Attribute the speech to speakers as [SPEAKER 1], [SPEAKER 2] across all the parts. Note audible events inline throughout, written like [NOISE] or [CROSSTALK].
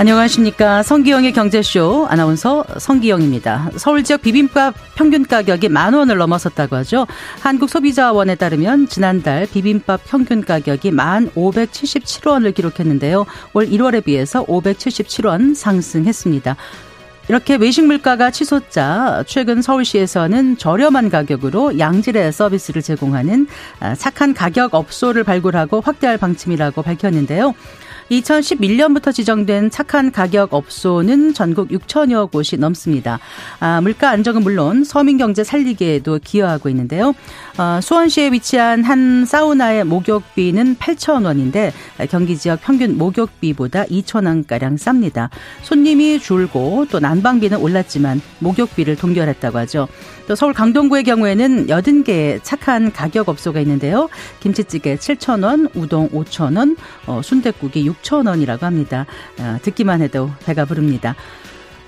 [SPEAKER 1] 안녕하십니까. 성기영의 경제쇼 아나운서 성기영입니다. 서울 지역 비빔밥 평균 가격이 만 원을 넘어섰다고 하죠. 한국소비자원에 따르면 지난달 비빔밥 평균 가격이 만 577원을 기록했는데요. 올 1월에 비해서 577원 상승했습니다. 이렇게 외식 물가가 치솟자 최근 서울시에서는 저렴한 가격으로 양질의 서비스를 제공하는 착한 가격 업소를 발굴하고 확대할 방침이라고 밝혔는데요. 2011년부터 지정된 착한 가격 업소는 전국 6천여 곳이 넘습니다. 아, 물가 안정은 물론 서민 경제 살리기에도 기여하고 있는데요. 어, 수원시에 위치한 한 사우나의 목욕비는 8천 원인데 경기 지역 평균 목욕비보다 2천 원가량 쌉니다. 손님이 줄고 또 난방비는 올랐지만 목욕비를 동결했다고 하죠. 또 서울 강동구의 경우에는 80개의 착한 가격 업소가 있는데요. 김치찌개 7천 원, 우동 5천 원, 어, 순댓국이 6천 원이라고 합니다. 어, 듣기만 해도 배가 부릅니다.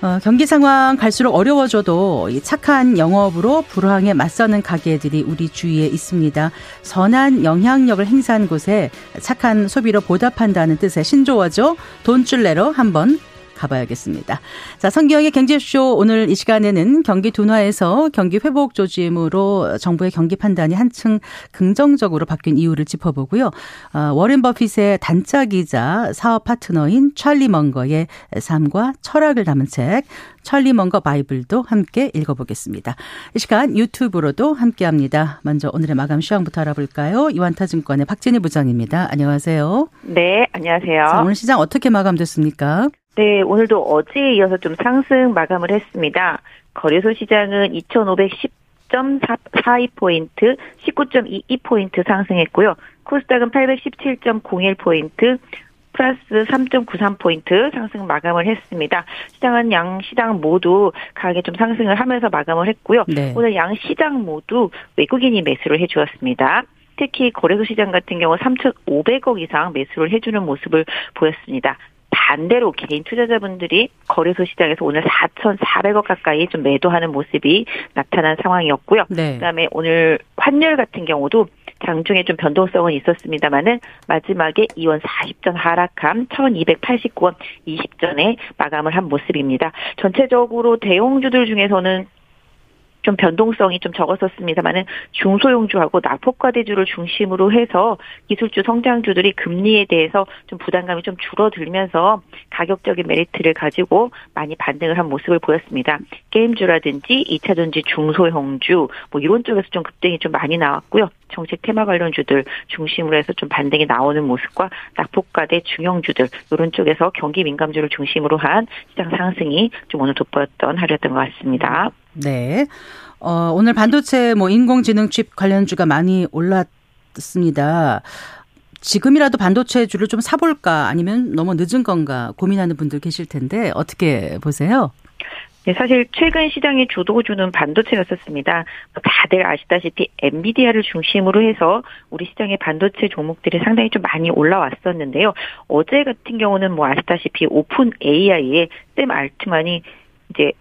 [SPEAKER 1] 어, 경기 상황 갈수록 어려워져도 이 착한 영업으로 불황에 맞서는 가게들이 우리 주위에 있습니다. 선한 영향력을 행사한 곳에 착한 소비로 보답한다는 뜻의 신조어죠. 돈줄레로 한번 가봐야겠습니다. 자, 성기영의 경제쇼 오늘 이 시간에는 경기 둔화에서 경기 회복 조짐으로 정부의 경기 판단이 한층 긍정적으로 바뀐 이유를 짚어보고요. 어, 워렌 버핏의 단짝이자 사업 파트너인 찰리 먼거의 삶과 철학을 담은 책 찰리 먼거 바이블도 함께 읽어보겠습니다. 이 시간 유튜브로도 함께합니다. 먼저 오늘의 마감 시황부터 알아볼까요? 이완타증권의 박진희 부장입니다. 안녕하세요.
[SPEAKER 2] 네, 안녕하세요.
[SPEAKER 1] 자, 오늘 시장 어떻게 마감됐습니까?
[SPEAKER 2] 네, 오늘도 어제에 이어서 좀 상승 마감을 했습니다. 거래소 시장은 2,510.42포인트, 19.22포인트 상승했고요. 코스닥은 817.01포인트, 플러스 3.93포인트 상승 마감을 했습니다. 시장은 양 시장 모두 가격에 좀 상승을 하면서 마감을 했고요. 네. 오늘 양 시장 모두 외국인이 매수를 해주었습니다. 특히 거래소 시장 같은 경우 3,500억 이상 매수를 해주는 모습을 보였습니다. 반대로 개인 투자자분들이 거래소 시장에서 오늘 4,400억 가까이 좀 매도하는 모습이 나타난 상황이었고요. 네. 그다음에 오늘 환율 같은 경우도 장중에 좀 변동성은 있었습니다만은 마지막에 2원 40전 하락함 1,289원 20전에 마감을 한 모습입니다. 전체적으로 대형주들 중에서는 좀 변동성이 좀 적었었습니다만은 중소형주하고 낙폭과대주를 중심으로 해서 기술주 성장주들이 금리에 대해서 좀 부담감이 좀 줄어들면서 가격적인 메리트를 가지고 많이 반등을 한 모습을 보였습니다. 게임주라든지 2차전지 중소형주 뭐 이런 쪽에서 좀 급등이 좀 많이 나왔고요. 정책 테마 관련주들 중심으로 해서 좀 반등이 나오는 모습과 낙폭과대 중형주들 이런 쪽에서 경기 민감주를 중심으로 한 시장 상승이 좀 오늘 돋보였던 하루였던 것 같습니다.
[SPEAKER 1] 네. 어, 오늘 반도체 뭐 인공지능 칩 관련주가 많이 올랐습니다. 지금이라도 반도체주를 좀 사볼까 아니면 너무 늦은 건가 고민하는 분들 계실 텐데 어떻게 보세요?
[SPEAKER 2] 네, 사실 최근 시장의 주도주는 반도체였었습니다. 뭐 다들 아시다시피 엔비디아를 중심으로 해서 우리 시장의 반도체 종목들이 상당히 좀 많이 올라왔었는데요. 어제 같은 경우는 뭐 아시다시피 오픈 AI의 샘 알트만이 이제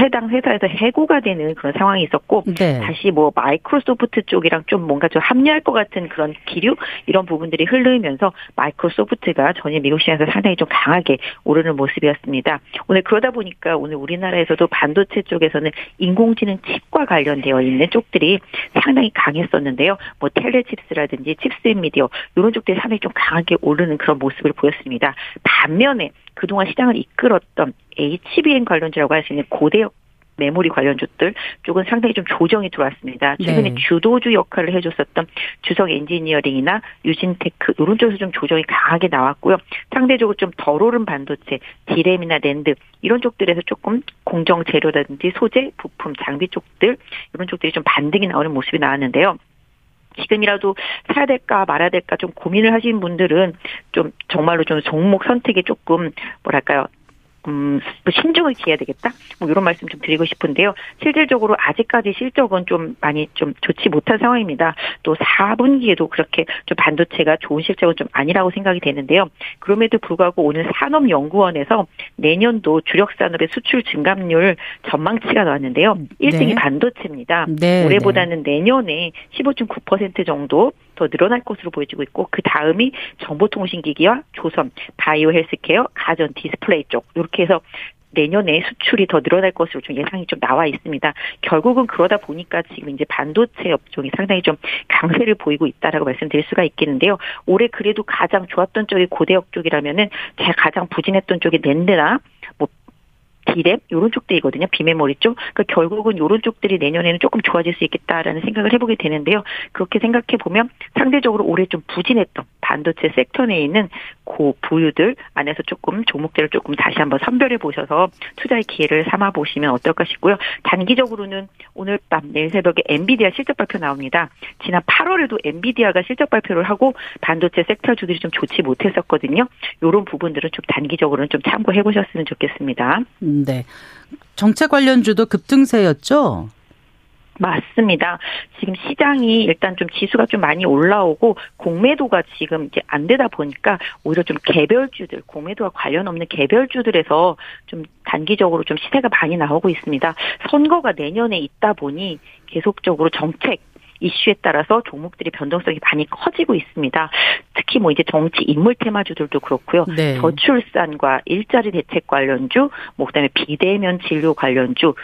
[SPEAKER 2] 해당 회사에서 해고가 되는 그런 상황이 있었고 네. 다시 뭐 마이크로소프트 쪽이랑 좀 뭔가 좀 합류할 것 같은 그런 기류 이런 부분들이 흐르면서 마이크로소프트가 전일 미국 시장에서 상당히 좀 강하게 오르는 모습이었습니다. 오늘 그러다 보니까 오늘 우리나라에서도 반도체 쪽에서는 인공지능 칩과 관련되어 있는 쪽들이 상당히 강했었는데요. 뭐 텔레칩스라든지 칩스 미디어 이런 쪽들이 상당히 좀 강하게 오르는 그런 모습을 보였습니다. 반면에 그동안 시장을 이끌었던 HBM 관련주라고 할 수 있는 고대역 메모리 관련주들 쪽은 상당히 좀 조정이 들어왔습니다. 최근에 네. 주도주 역할을 해줬었던 주성 엔지니어링이나 유진테크 이런 쪽에서 좀 조정이 강하게 나왔고요. 상대적으로 좀 덜 오른 반도체, 디램이나 낸드 이런 쪽들에서 조금 공정 재료라든지 소재, 부품, 장비 쪽들 이런 쪽들이 좀 반등이 나오는 모습이 나왔는데요. 지금이라도 사야 될까 말아야 될까 좀 고민을 하신 분들은 좀 정말로 좀 종목 선택에 조금 뭐랄까요 음, 신중을 기해야 되겠다? 뭐 이런 말씀 좀 드리고 싶은데요. 실질적으로 아직까지 실적은 좀 많이 좀 좋지 못한 상황입니다. 또 4분기에도 그렇게 좀 반도체가 좋은 실적은 좀 아니라고 생각이 되는데요. 그럼에도 불구하고 오늘 산업연구원에서 내년도 주력 산업의 수출 증감률 전망치가 나왔는데요. 1등이 네. 반도체입니다. 네, 올해보다는 네. 내년에 15.9% 정도 더 늘어날 것으로 보여지고 있고 그 다음이 정보통신기기와 조선, 바이오 헬스케어, 가전, 디스플레이 쪽 이렇게 해서 내년에 수출이 더 늘어날 것으로 좀 예상이 좀 나와 있습니다. 결국은 그러다 보니까 지금 이제 반도체 업종이 상당히 좀 강세를 보이고 있다라고 말씀드릴 수가 있겠는데요. 올해 그래도 가장 좋았던 쪽이 고대역 쪽이라면은 제가 가장 부진했던 쪽이 낸드나 뭐 디램 이런 쪽들이거든요. 비메모리 쪽. 그러니까 결국은 이런 쪽들이 내년에는 조금 좋아질 수 있겠다라는 생각을 해보게 되는데요. 그렇게 생각해 보면 상대적으로 올해 좀 부진했던 반도체 섹터 내에 있는 고 부유들 안에서 조금 종목들을 조금 다시 한번 선별해 보셔서 투자의 기회를 삼아 보시면 어떨까 싶고요. 단기적으로는 오늘 밤 내일 새벽에 엔비디아 실적 발표 나옵니다. 지난 8월에도 엔비디아가 실적 발표를 하고 반도체 섹터 주들이 좀 좋지 못했었거든요. 이런 부분들은 좀 단기적으로는 좀 참고해 보셨으면 좋겠습니다.
[SPEAKER 1] 네. 정책 관련주도 급등세였죠?
[SPEAKER 2] 맞습니다. 지금 시장이 일단 좀 지수가 좀 많이 올라오고 공매도가 지금 이제 안 되다 보니까 오히려 좀 개별주들, 공매도와 관련 없는 개별주들에서 좀 단기적으로 좀 시세가 많이 나오고 있습니다. 선거가 내년에 있다 보니 계속적으로 정책 이슈에 따라서 종목들이 변동성이 많이 커지고 있습니다. 특히 뭐 이제 정치 인물 테마주들도 그렇고요. 네. 저출산과 일자리 대책 관련주, 뭐 그다음에 비대면 진료 관련주,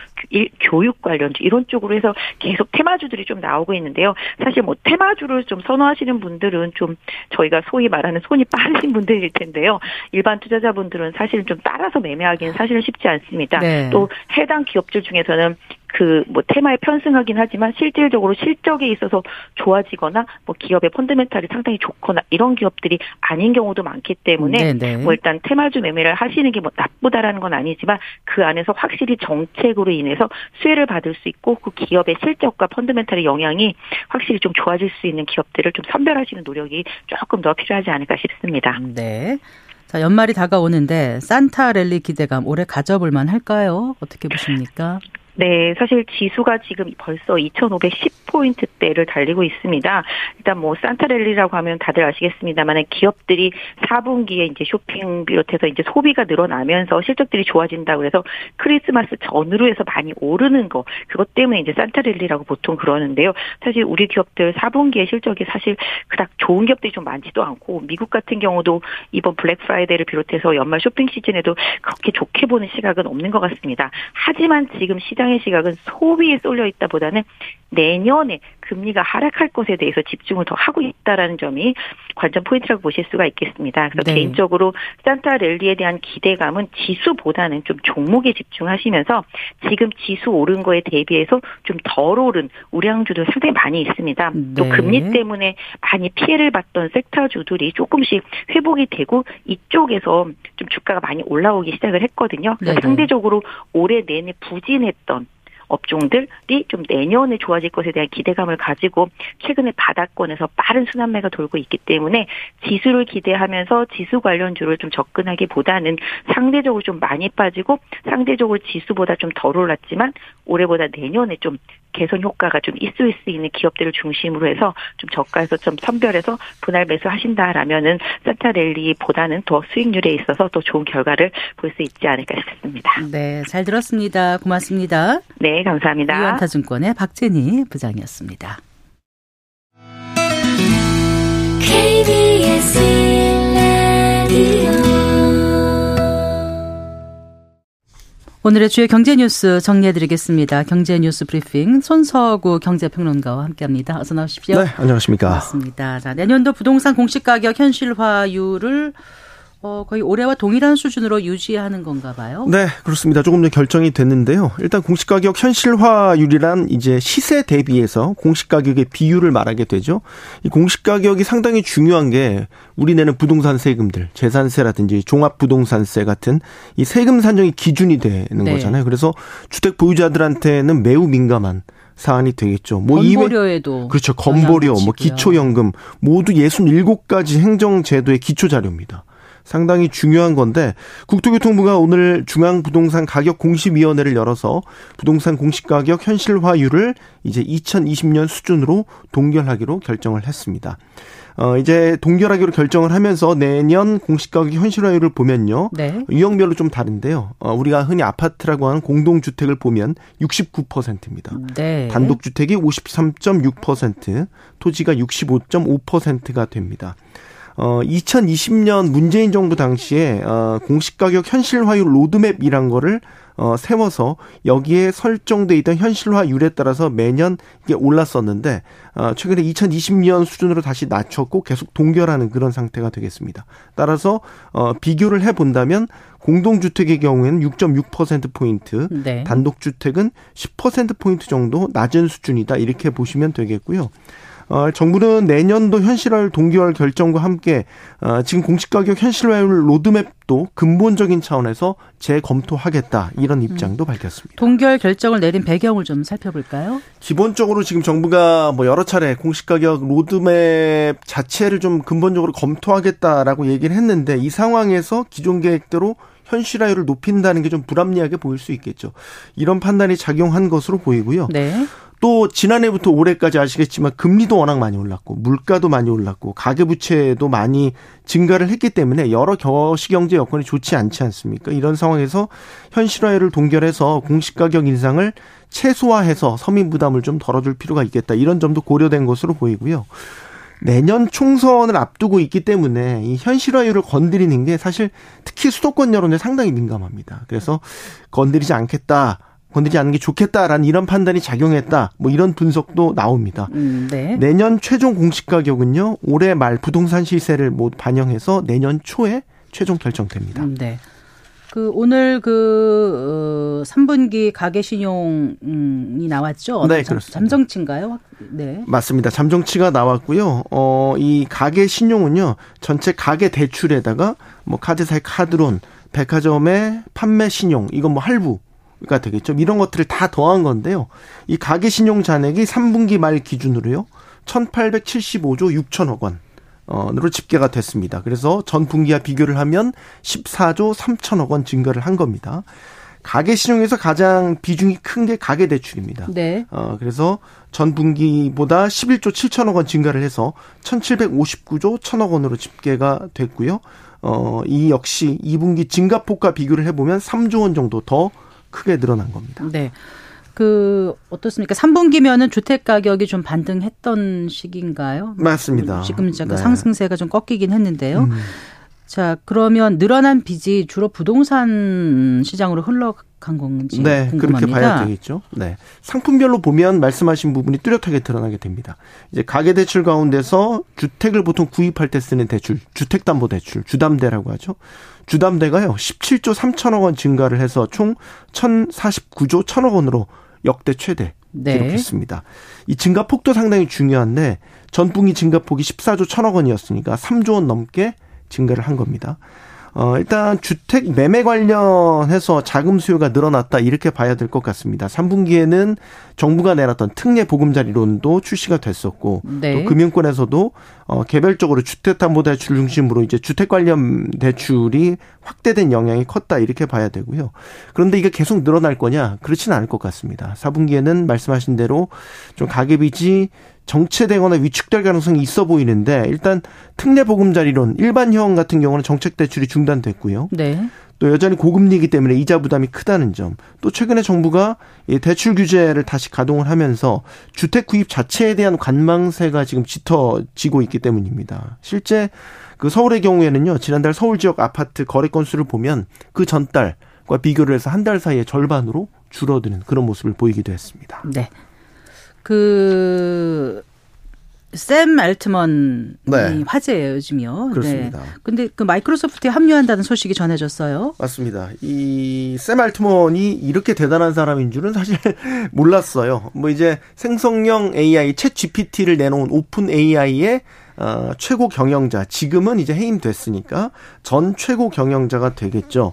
[SPEAKER 2] 교육 관련주 이런 쪽으로 해서 계속 테마주들이 좀 나오고 있는데요. 사실 뭐 테마주를 좀 선호하시는 분들은 좀 저희가 소위 말하는 손이 빠르신 [LAUGHS] 분들일 텐데요. 일반 투자자분들은 사실 좀 따라서 매매하기는 사실은 쉽지 않습니다. 네. 또 해당 기업들 중에서는 그 뭐 테마에 편승하긴 하지만 실질적으로 실적에 있어서 좋아지거나 뭐 기업의 펀드멘탈이 상당히 좋거나 이런 기업들이 아닌 경우도 많기 때문에 네네. 네. 뭐 일단 테마주 매매를 하시는 게 뭐 나쁘다라는 건 아니지만 그 안에서 확실히 정책으로 인해서 수혜를 받을 수 있고 그 기업의 실적과 펀드멘탈의 영향이 확실히 좀 좋아질 수 있는 기업들을 좀 선별하시는 노력이 조금 더 필요하지 않을까 싶습니다.
[SPEAKER 1] 네. 자, 연말이 다가오는데 산타 랠리 기대감 올해 가져볼 만 할까요? 어떻게 보십니까?
[SPEAKER 2] 네, 사실 지수가 지금 벌써 2,510포인트대를 달리고 있습니다. 일단 뭐 산타랠리라고 하면 다들 아시겠습니다만 기업들이 4분기에 이제 쇼핑 비롯해서 이제 소비가 늘어나면서 실적들이 좋아진다고 해서 크리스마스 전후로 해서 많이 오르는 거 그것 때문에 이제 산타랠리라고 보통 그러는데요. 사실 우리 기업들 4분기에 실적이 사실 그닥 좋은 기업들이 좀 많지도 않고 미국 같은 경우도 이번 블랙 프라이데이를 비롯해서 연말 쇼핑 시즌에도 그렇게 좋게 보는 시각은 없는 것 같습니다. 하지만 지금 시장 시장의 시각은 소비에 쏠려 있다 보다는 내년에 금리가 하락할 것에 대해서 집중을 더 하고 있다라는 점이 관전 포인트라고 보실 수가 있겠습니다. 그래서 네. 개인적으로 산타 랠리에 대한 기대감은 지수보다는 좀 종목에 집중하시면서 지금 지수 오른 거에 대비해서 좀 덜 오른 우량주도 상당히 많이 있습니다. 네. 또 금리 때문에 많이 피해를 봤던 섹터주들이 조금씩 회복이 되고 이쪽에서 좀 주가가 많이 올라오기 시작을 했거든요. 네. 상대적으로 올해 내내 부진했던 업종들이 좀 내년에 좋아질 것에 대한 기대감을 가지고 최근에 바닥권에서 빠른 순환매가 돌고 있기 때문에 지수를 기대하면서 지수 관련주를 좀 접근하기보다는 상대적으로 좀 많이 빠지고 상대적으로 지수보다 좀 덜 올랐지만 올해보다 내년에 좀 개선 효과가 좀 있을 수 있는 기업들을 중심으로 해서 좀 저가에서 좀 선별해서 분할 매수하신다라면은 산타랠리보다는 더 수익률에 있어서 더 좋은 결과를 볼 수 있지 않을까 싶습니다.
[SPEAKER 1] 네, 잘 들었습니다. 고맙습니다.
[SPEAKER 2] 네, 감사합니다.
[SPEAKER 1] 유한타증권의 박재니 부장이었습니다. 오늘의 주요 경제 뉴스 정리해드리겠습니다. 경제 뉴스 브리핑 손서구 경제평론가와 함께합니다. 어서 나오십시오.
[SPEAKER 3] 네, 안녕하십니까.
[SPEAKER 1] 반갑습니다. 자, 내년도 부동산 공시가격 현실화율을 어, 거의 올해와 동일한 수준으로 유지하는 건가 봐요.
[SPEAKER 3] 네, 그렇습니다. 조금 전 결정이 됐는데요. 일단 공시 가격 현실화율이란 이제 시세 대비해서 공시 가격의 비율을 말하게 되죠. 이 공시 가격이 상당히 중요한 게 우리 내는 부동산 세금들, 재산세라든지 종합 부동산세 같은 이 세금 산정이 기준이 되는 네. 거잖아요. 그래서 주택 보유자들한테는 매우 민감한 사안이 되겠죠.
[SPEAKER 1] 뭐 건보료에도
[SPEAKER 3] 그렇죠. 건보료, 뭐 기초연금 모두 67가지 행정제도의 기초 자료입니다. 상당히 중요한 건데 국토교통부가 오늘 중앙부동산 가격 공시위원회를 열어서 부동산 공시가격 현실화율을 이제 2020년 수준으로 동결하기로 결정을 했습니다. 어, 이제 동결하기로 결정을 하면서 내년 공시가격 현실화율을 보면요. 네. 유형별로 좀 다른데요. 어, 우리가 흔히 아파트라고 하는 공동주택을 보면 69%입니다. 네. 단독주택이 53.6%, 토지가 65.5%가 됩니다. 어, 2020년 문재인 정부 당시에 어, 공시가격 현실화율 로드맵이란 거를 어, 세워서 여기에 설정돼 있던 현실화율에 따라서 매년 이게 올랐었는데 어, 최근에 2020년 수준으로 다시 낮췄고 계속 동결하는 그런 상태가 되겠습니다. 따라서 어, 비교를 해 본다면 공동주택의 경우에는 6.6% 포인트, 네. 단독주택은 10% 포인트 정도 낮은 수준이다 이렇게 보시면 되겠고요. 어, 정부는 내년도 현실화율 동결 결정과 함께 어, 지금 공시가격 현실화율 로드맵도 근본적인 차원에서 재검토하겠다 이런 입장도 음. 밝혔습니다.
[SPEAKER 1] 동결 결정을 내린 배경을 좀 살펴볼까요?
[SPEAKER 3] 기본적으로 지금 정부가 뭐 여러 차례 공시가격 로드맵 자체를 좀 근본적으로 검토하겠다라고 얘기를 했는데 이 상황에서 기존 계획대로 현실화율을 높인다는 게 좀 불합리하게 보일 수 있겠죠. 이런 판단이 작용한 것으로 보이고요. 네. 또 지난해부터 올해까지 아시겠지만 금리도 워낙 많이 올랐고 물가도 많이 올랐고 가계부채도 많이 증가를 했기 때문에 여러 거시경제 여건이 좋지 않지 않습니까? 이런 상황에서 현실화율을 동결해서 공시가격 인상을 최소화해서 서민 부담을 좀 덜어줄 필요가 있겠다 이런 점도 고려된 것으로 보이고요. 내년 총선을 앞두고 있기 때문에 이 현실화율을 건드리는 게 사실 특히 수도권 여론에 상당히 민감합니다. 그래서 건드리지 않겠다. 건드리지 않는 게 좋겠다라는 이런 판단이 작용했다. 뭐 이런 분석도 나옵니다. 음, 네. 내년 최종 공시 가격은요. 올해 말 부동산 시세를 못 반영해서 내년 초에 최종 결정됩니다. 음, 네.
[SPEAKER 1] 그 오늘 그 어, 3분기 가계 신용이 나왔죠?
[SPEAKER 3] 네, 그렇습니다.
[SPEAKER 1] 잠정치인가요? 네.
[SPEAKER 3] 맞습니다. 잠정치가 나왔고요. 어, 이 가계 신용은요. 전체 가계 대출에다가 뭐 카드사의 카드론, 백화점의 판매 신용, 이건 뭐 할부 가 되겠죠. 이런 것들을 다 더한 건데요. 이 가계 신용 잔액이 3분기 말 기준으로요. 1,875조 6천억 원. 으로 집계가 됐습니다. 그래서 전 분기와 비교를 하면 14조 3천억 원 증가를 한 겁니다. 가계 신용에서 가장 비중이 큰 게 가계 대출입니다. 네. 어, 그래서 전 분기보다 11조 7천억 원 증가를 해서 1,759조 1천억 원으로 집계가 됐고요. 어, 이 역시 2분기 증가폭과 비교를 해보면 3조 원 정도 더 크게 늘어난 겁니다.
[SPEAKER 1] 네. 그 어떻습니까? 3분기면은 주택 가격이 좀 반등했던 시기인가요?
[SPEAKER 3] 맞습니다.
[SPEAKER 1] 지금 그 네. 상승세가 좀 꺾이긴 했는데요. 음. 자, 그러면 늘어난 빚이 주로 부동산 시장으로 흘러간 건지 네, 궁금합니다.
[SPEAKER 3] 그렇게 봐야 되겠죠. 네. 상품별로 보면 말씀하신 부분이 뚜렷하게 드러나게 됩니다. 이제 가계 대출 가운데서 주택을 보통 구입할 때 쓰는 대출, 주택 담보 대출, 주담대라고 하죠. 주담대가요. 17조 3천억 원 증가를 해서 총 1,049조 1천억 원으로 역대 최대 네. 기록했습니다. 이 증가폭도 상당히 중요한데 전분기 증가폭이 14조 1천억 원이었으니까 3조 원 넘게 증가를 한 겁니다. 어, 일단 주택 매매 관련해서 자금 수요가 늘어났다 이렇게 봐야 될 것 같습니다. 3분기에는 정부가 내놨던 특례 보금자리론도 출시가 됐었고 네. 또 금융권에서도 어, 개별적으로 주택담보대출 중심으로 이제 주택 관련 대출이 확대된 영향이 컸다 이렇게 봐야 되고요. 그런데 이게 계속 늘어날 거냐 그렇지는 않을 것 같습니다. 4분기에는 말씀하신 대로 좀 가계빚이 정체되거나 위축될 가능성이 있어 보이는데 일단 특례 보금자리론 일반형 같은 경우는 정책 대출이 중단됐고요. 네. 또 여전히 고금리이기 때문에 이자 부담이 크다는 점. 또 최근에 정부가 대출 규제를 다시 가동을 하면서 주택 구입 자체에 대한 관망세가 지금 짙어지고 있기 때문입니다. 실제 그 서울의 경우에는요. 지난달 서울 지역 아파트 거래 건수를 보면 그 전달과 비교를 해서 한 달 사이에 절반으로 줄어드는 그런 모습을 보이기도 했습니다.
[SPEAKER 1] 네. 그, 샘 알트먼이 네. 화제예요, 요즘이요.
[SPEAKER 3] 네. 그렇습니다. 네.
[SPEAKER 1] 근데 그 마이크로소프트에 합류한다는 소식이 전해졌어요.
[SPEAKER 3] 맞습니다. 이 샘 알트먼이 이렇게 대단한 사람인 줄은 사실 [LAUGHS] 몰랐어요. 뭐 이제 생성형 AI 챗 GPT를 내놓은 오픈 AI의 어, 최고 경영자, 지금은 이제 해임됐으니까 전 최고 경영자가 되겠죠.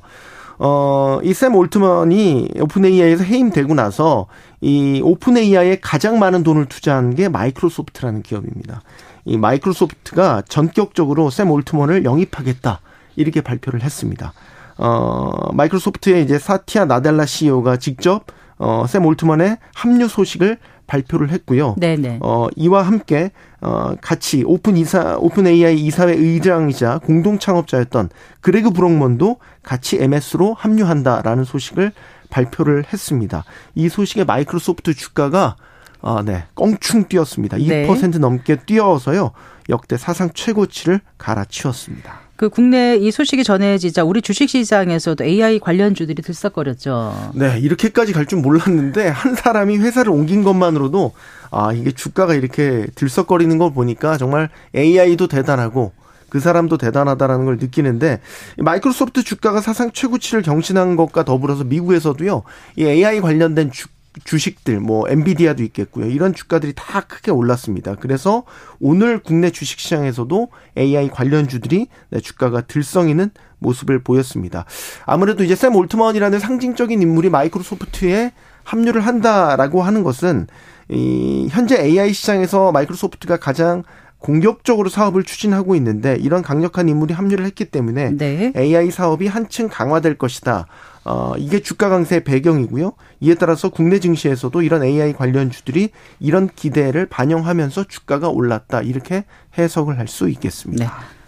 [SPEAKER 3] 어, 이 샘 올트먼이 오픈 AI에서 해임되고 나서 이 오픈 AI에 가장 많은 돈을 투자한 게 마이크로소프트라는 기업입니다. 이 마이크로소프트가 전격적으로 샘 올트먼을 영입하겠다. 이렇게 발표를 했습니다. 어, 마이크로소프트의 이제 사티아 나델라 CEO가 직접 어, 샘 올트먼의 합류 소식을 발표를 했고요.
[SPEAKER 1] 네네.
[SPEAKER 3] 어, 이와 함께 어, 같이 오픈 이사 오픈 AI 이사회 의장이자 공동 창업자였던 그레그 브록먼도 같이 MS로 합류한다라는 소식을 발표를 했습니다. 이 소식에 마이크로소프트 주가가 아, 네. 껑충 뛰었습니다. 2% 네. 넘게 뛰어서요. 역대 사상 최고치를 갈아치웠습니다.
[SPEAKER 1] 그 국내 이 소식이 전해지자 우리 주식 시장에서도 AI 관련주들이 들썩거렸죠.
[SPEAKER 3] 네, 이렇게까지 갈 줄 몰랐는데 한 사람이 회사를 옮긴 것만으로도 아, 이게 주가가 이렇게 들썩거리는 걸 보니까 정말 AI도 대단하고 그 사람도 대단하다라는 걸 느끼는데 마이크로소프트 주가가 사상 최고치를 경신한 것과 더불어서 미국에서도요. 이 AI 관련된 주 주식들 뭐 엔비디아도 있겠고요. 이런 주가들이 다 크게 올랐습니다. 그래서 오늘 국내 주식 시장에서도 AI 관련주들이 네, 주가가 들썩이는 모습을 보였습니다. 아무래도 이제 샘 올트먼이라는 상징적인 인물이 마이크로소프트에 합류를 한다라고 하는 것은 이 현재 AI 시장에서 마이크로소프트가 가장 공격적으로 사업을 추진하고 있는데 이런 강력한 인물이 합류를 했기 때문에 네. AI 사업이 한층 강화될 것이다. 어, 이게 주가 강세의 배경이고요. 이에 따라서 국내 증시에서도 이런 AI 관련 주들이 이런 기대를 반영하면서 주가가 올랐다. 이렇게 해석을 할 수 있겠습니다. 네.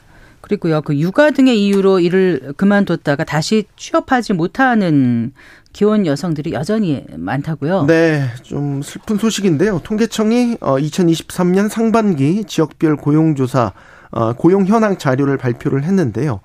[SPEAKER 1] 그리고요, 그 육아 등의 이유로 일을 그만뒀다가 다시 취업하지 못하는 기혼 여성들이 여전히 많다고요?
[SPEAKER 3] 네, 좀 슬픈 소식인데요. 통계청이 2023년 어, 상반기 지역별 고용조사 어, 고용 현황 자료를 발표를 했는데요.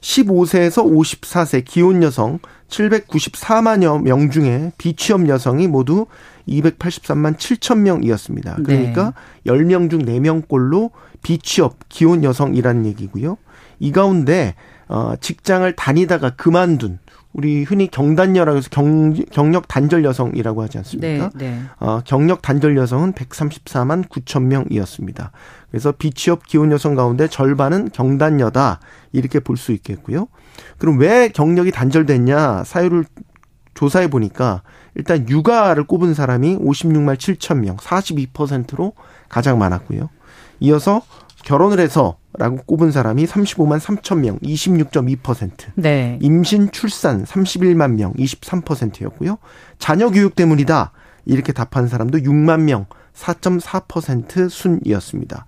[SPEAKER 3] 15세에서 54세 기혼 여성 794만여 명 중에 비취업 여성이 모두 283만 7천 명이었습니다. 그러니까 네. 10명 중 4명꼴로 비취업 기혼 여성이라는 얘기고요. 이 가운데 어 직장을 다니다가 그만둔 우리 흔히 경단녀라고 해서 경, 경력 단절 여성이라고 하지 않습니까? 네, 네. 어, 경력 단절 여성은 134만 9천 명이었습니다. 그래서 비취업 기혼 여성 가운데 절반은 경단녀다 이렇게 볼 수 있겠고요. 그럼 왜 경력이 단절됐냐 사유를 조사해 보니까 일단 육아를 꼽은 사람이 56만 7천 명, 42%로 가장 많았고요. 이어서 결혼을 해서라고 꼽은 사람이 35만 3천 명, 26.2%. 네. 임신, 출산 31만 명, 23%였고요. 자녀 교육 때문이다. 이렇게 답한 사람도 6만 명, 4.4% 순이었습니다.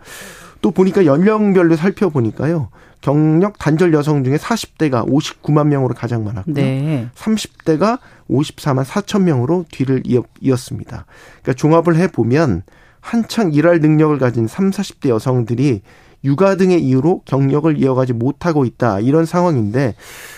[SPEAKER 3] 또 보니까 연령별로 살펴보니까요. 경력 단절 여성 중에 40대가 59만 명으로 가장 많았고요. 네. 30대가 54만 4천 명으로 뒤를 이었습니다. 그러니까 종합을 해 보면 한창 일할 능력을 가진 3, 40대 여성들이 육아 등의 이유로 경력을 이어가지 못하고 있다. 이런 상황인데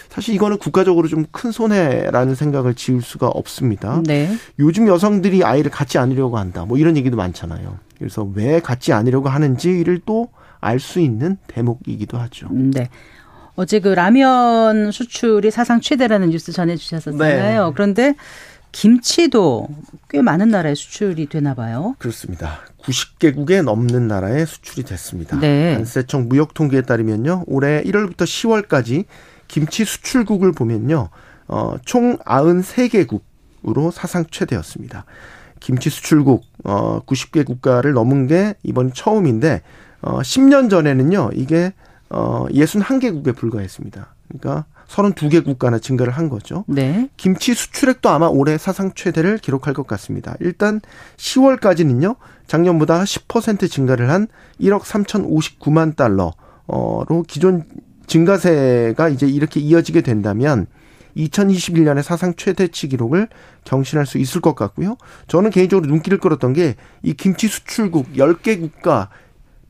[SPEAKER 3] 사실 이거는 국가적으로 좀 큰 손해라는 생각을 지울 수가 없습니다. 네. 요즘 여성들이 아이를 갖지 않으려고 한다. 뭐 이런 얘기도 많잖아요. 그래서 왜 갖지 않으려고 하는지를 또 알 수 있는 대목이기도 하죠.
[SPEAKER 1] 네. 어제 그 라면 수출이 사상 최대라는 뉴스 전해주셨었잖아요. 네. 그런데 김치도 꽤 많은 나라에 수출이 되나 봐요.
[SPEAKER 3] 그렇습니다. 90개국에 넘는 나라에 수출이 됐습니다. 네. 관세청 무역 통계에 따르면요. 올해 1월부터 10월까지 김치 수출국을 보면요. 어, 총 93개국으로 사상 최대였습니다. 김치 수출국 어 90개 국가를 넘은 게 이번 처음인데 어 10년 전에는요. 이게 어 61개국에 불과했습니다. 그러니까 32개 국가나 증가를 한 거죠. 네. 김치 수출액도 아마 올해 사상 최대를 기록할 것 같습니다. 일단 10월까지는요. 작년보다 10% 증가를 한 1억 3,059만 달러로 기존 증가세가 이제 이렇게 이어지게 된다면 2021년에 사상 최대치 기록을 경신할 수 있을 것 같고요. 저는 개인적으로 눈길을 끌었던 게 이 김치 수출국 10개 국가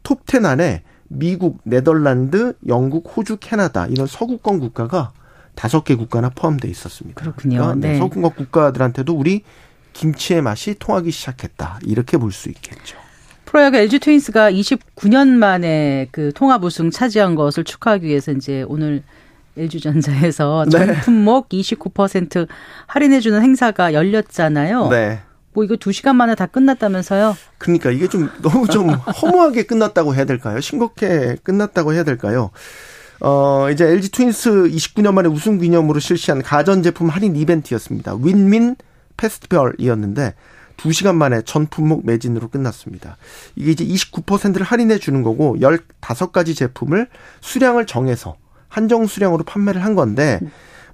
[SPEAKER 3] 톱10 안에 미국, 네덜란드, 영국, 호주, 캐나다 이런 서구권 국가가 다섯 개 국가나 포함돼 있었습니다.
[SPEAKER 1] 그렇군요. 그러니까
[SPEAKER 3] 네. 서구권 국가들한테도 우리 김치의 맛이 통하기 시작했다. 이렇게 볼 수 있겠죠.
[SPEAKER 1] 프로야구 LG 트윈스가 29년 만에 그 통합 우승 차지한 것을 축하하기 위해서 이제 오늘 LG전자에서 전 네. 품목 29% 할인해주는 행사가 열렸잖아요. 네. 뭐 이거 두 시간 만에 다 끝났다면서요?
[SPEAKER 3] 그러니까 이게 좀 너무 좀 허무하게 끝났다고 해야 될까요? 싱겁게 끝났다고 해야 될까요? 어, 이제 LG 트윈스 29년 만에 우승 기념으로 실시한 가전제품 할인 이벤트였습니다. 윈윈 페스티벌이었는데 2시간 만에 전 품목 매진으로 끝났습니다. 이게 이제 29%를 할인해 주는 거고 15가지 제품을 수량을 정해서 한정 수량으로 판매를 한 건데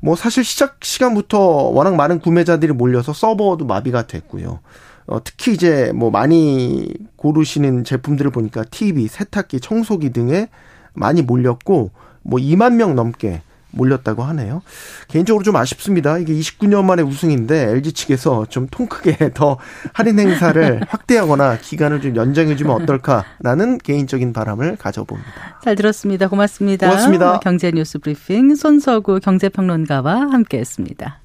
[SPEAKER 3] 뭐 사실 시작 시간부터 워낙 많은 구매자들이 몰려서 서버도 마비가 됐고요. 어, 특히 이제 뭐 많이 고르시는 제품들을 보니까 TV, 세탁기, 청소기 등에 많이 몰렸고 뭐 2만 명 넘게 몰렸다고 하네요. 개인적으로 좀 아쉽습니다. 이게 29년 만에 우승인데 LG 측에서 좀 통 크게 [LAUGHS] 더 할인 행사를 확대하거나 기간을 좀 연장해주면 어떨까라는 개인적인 바람을 가져봅니다.
[SPEAKER 1] 잘 들었습니다. 고맙습니다.
[SPEAKER 3] 고맙습니다.
[SPEAKER 1] 경제뉴스 브리핑 손서구 경제평론가와 함께했습니다.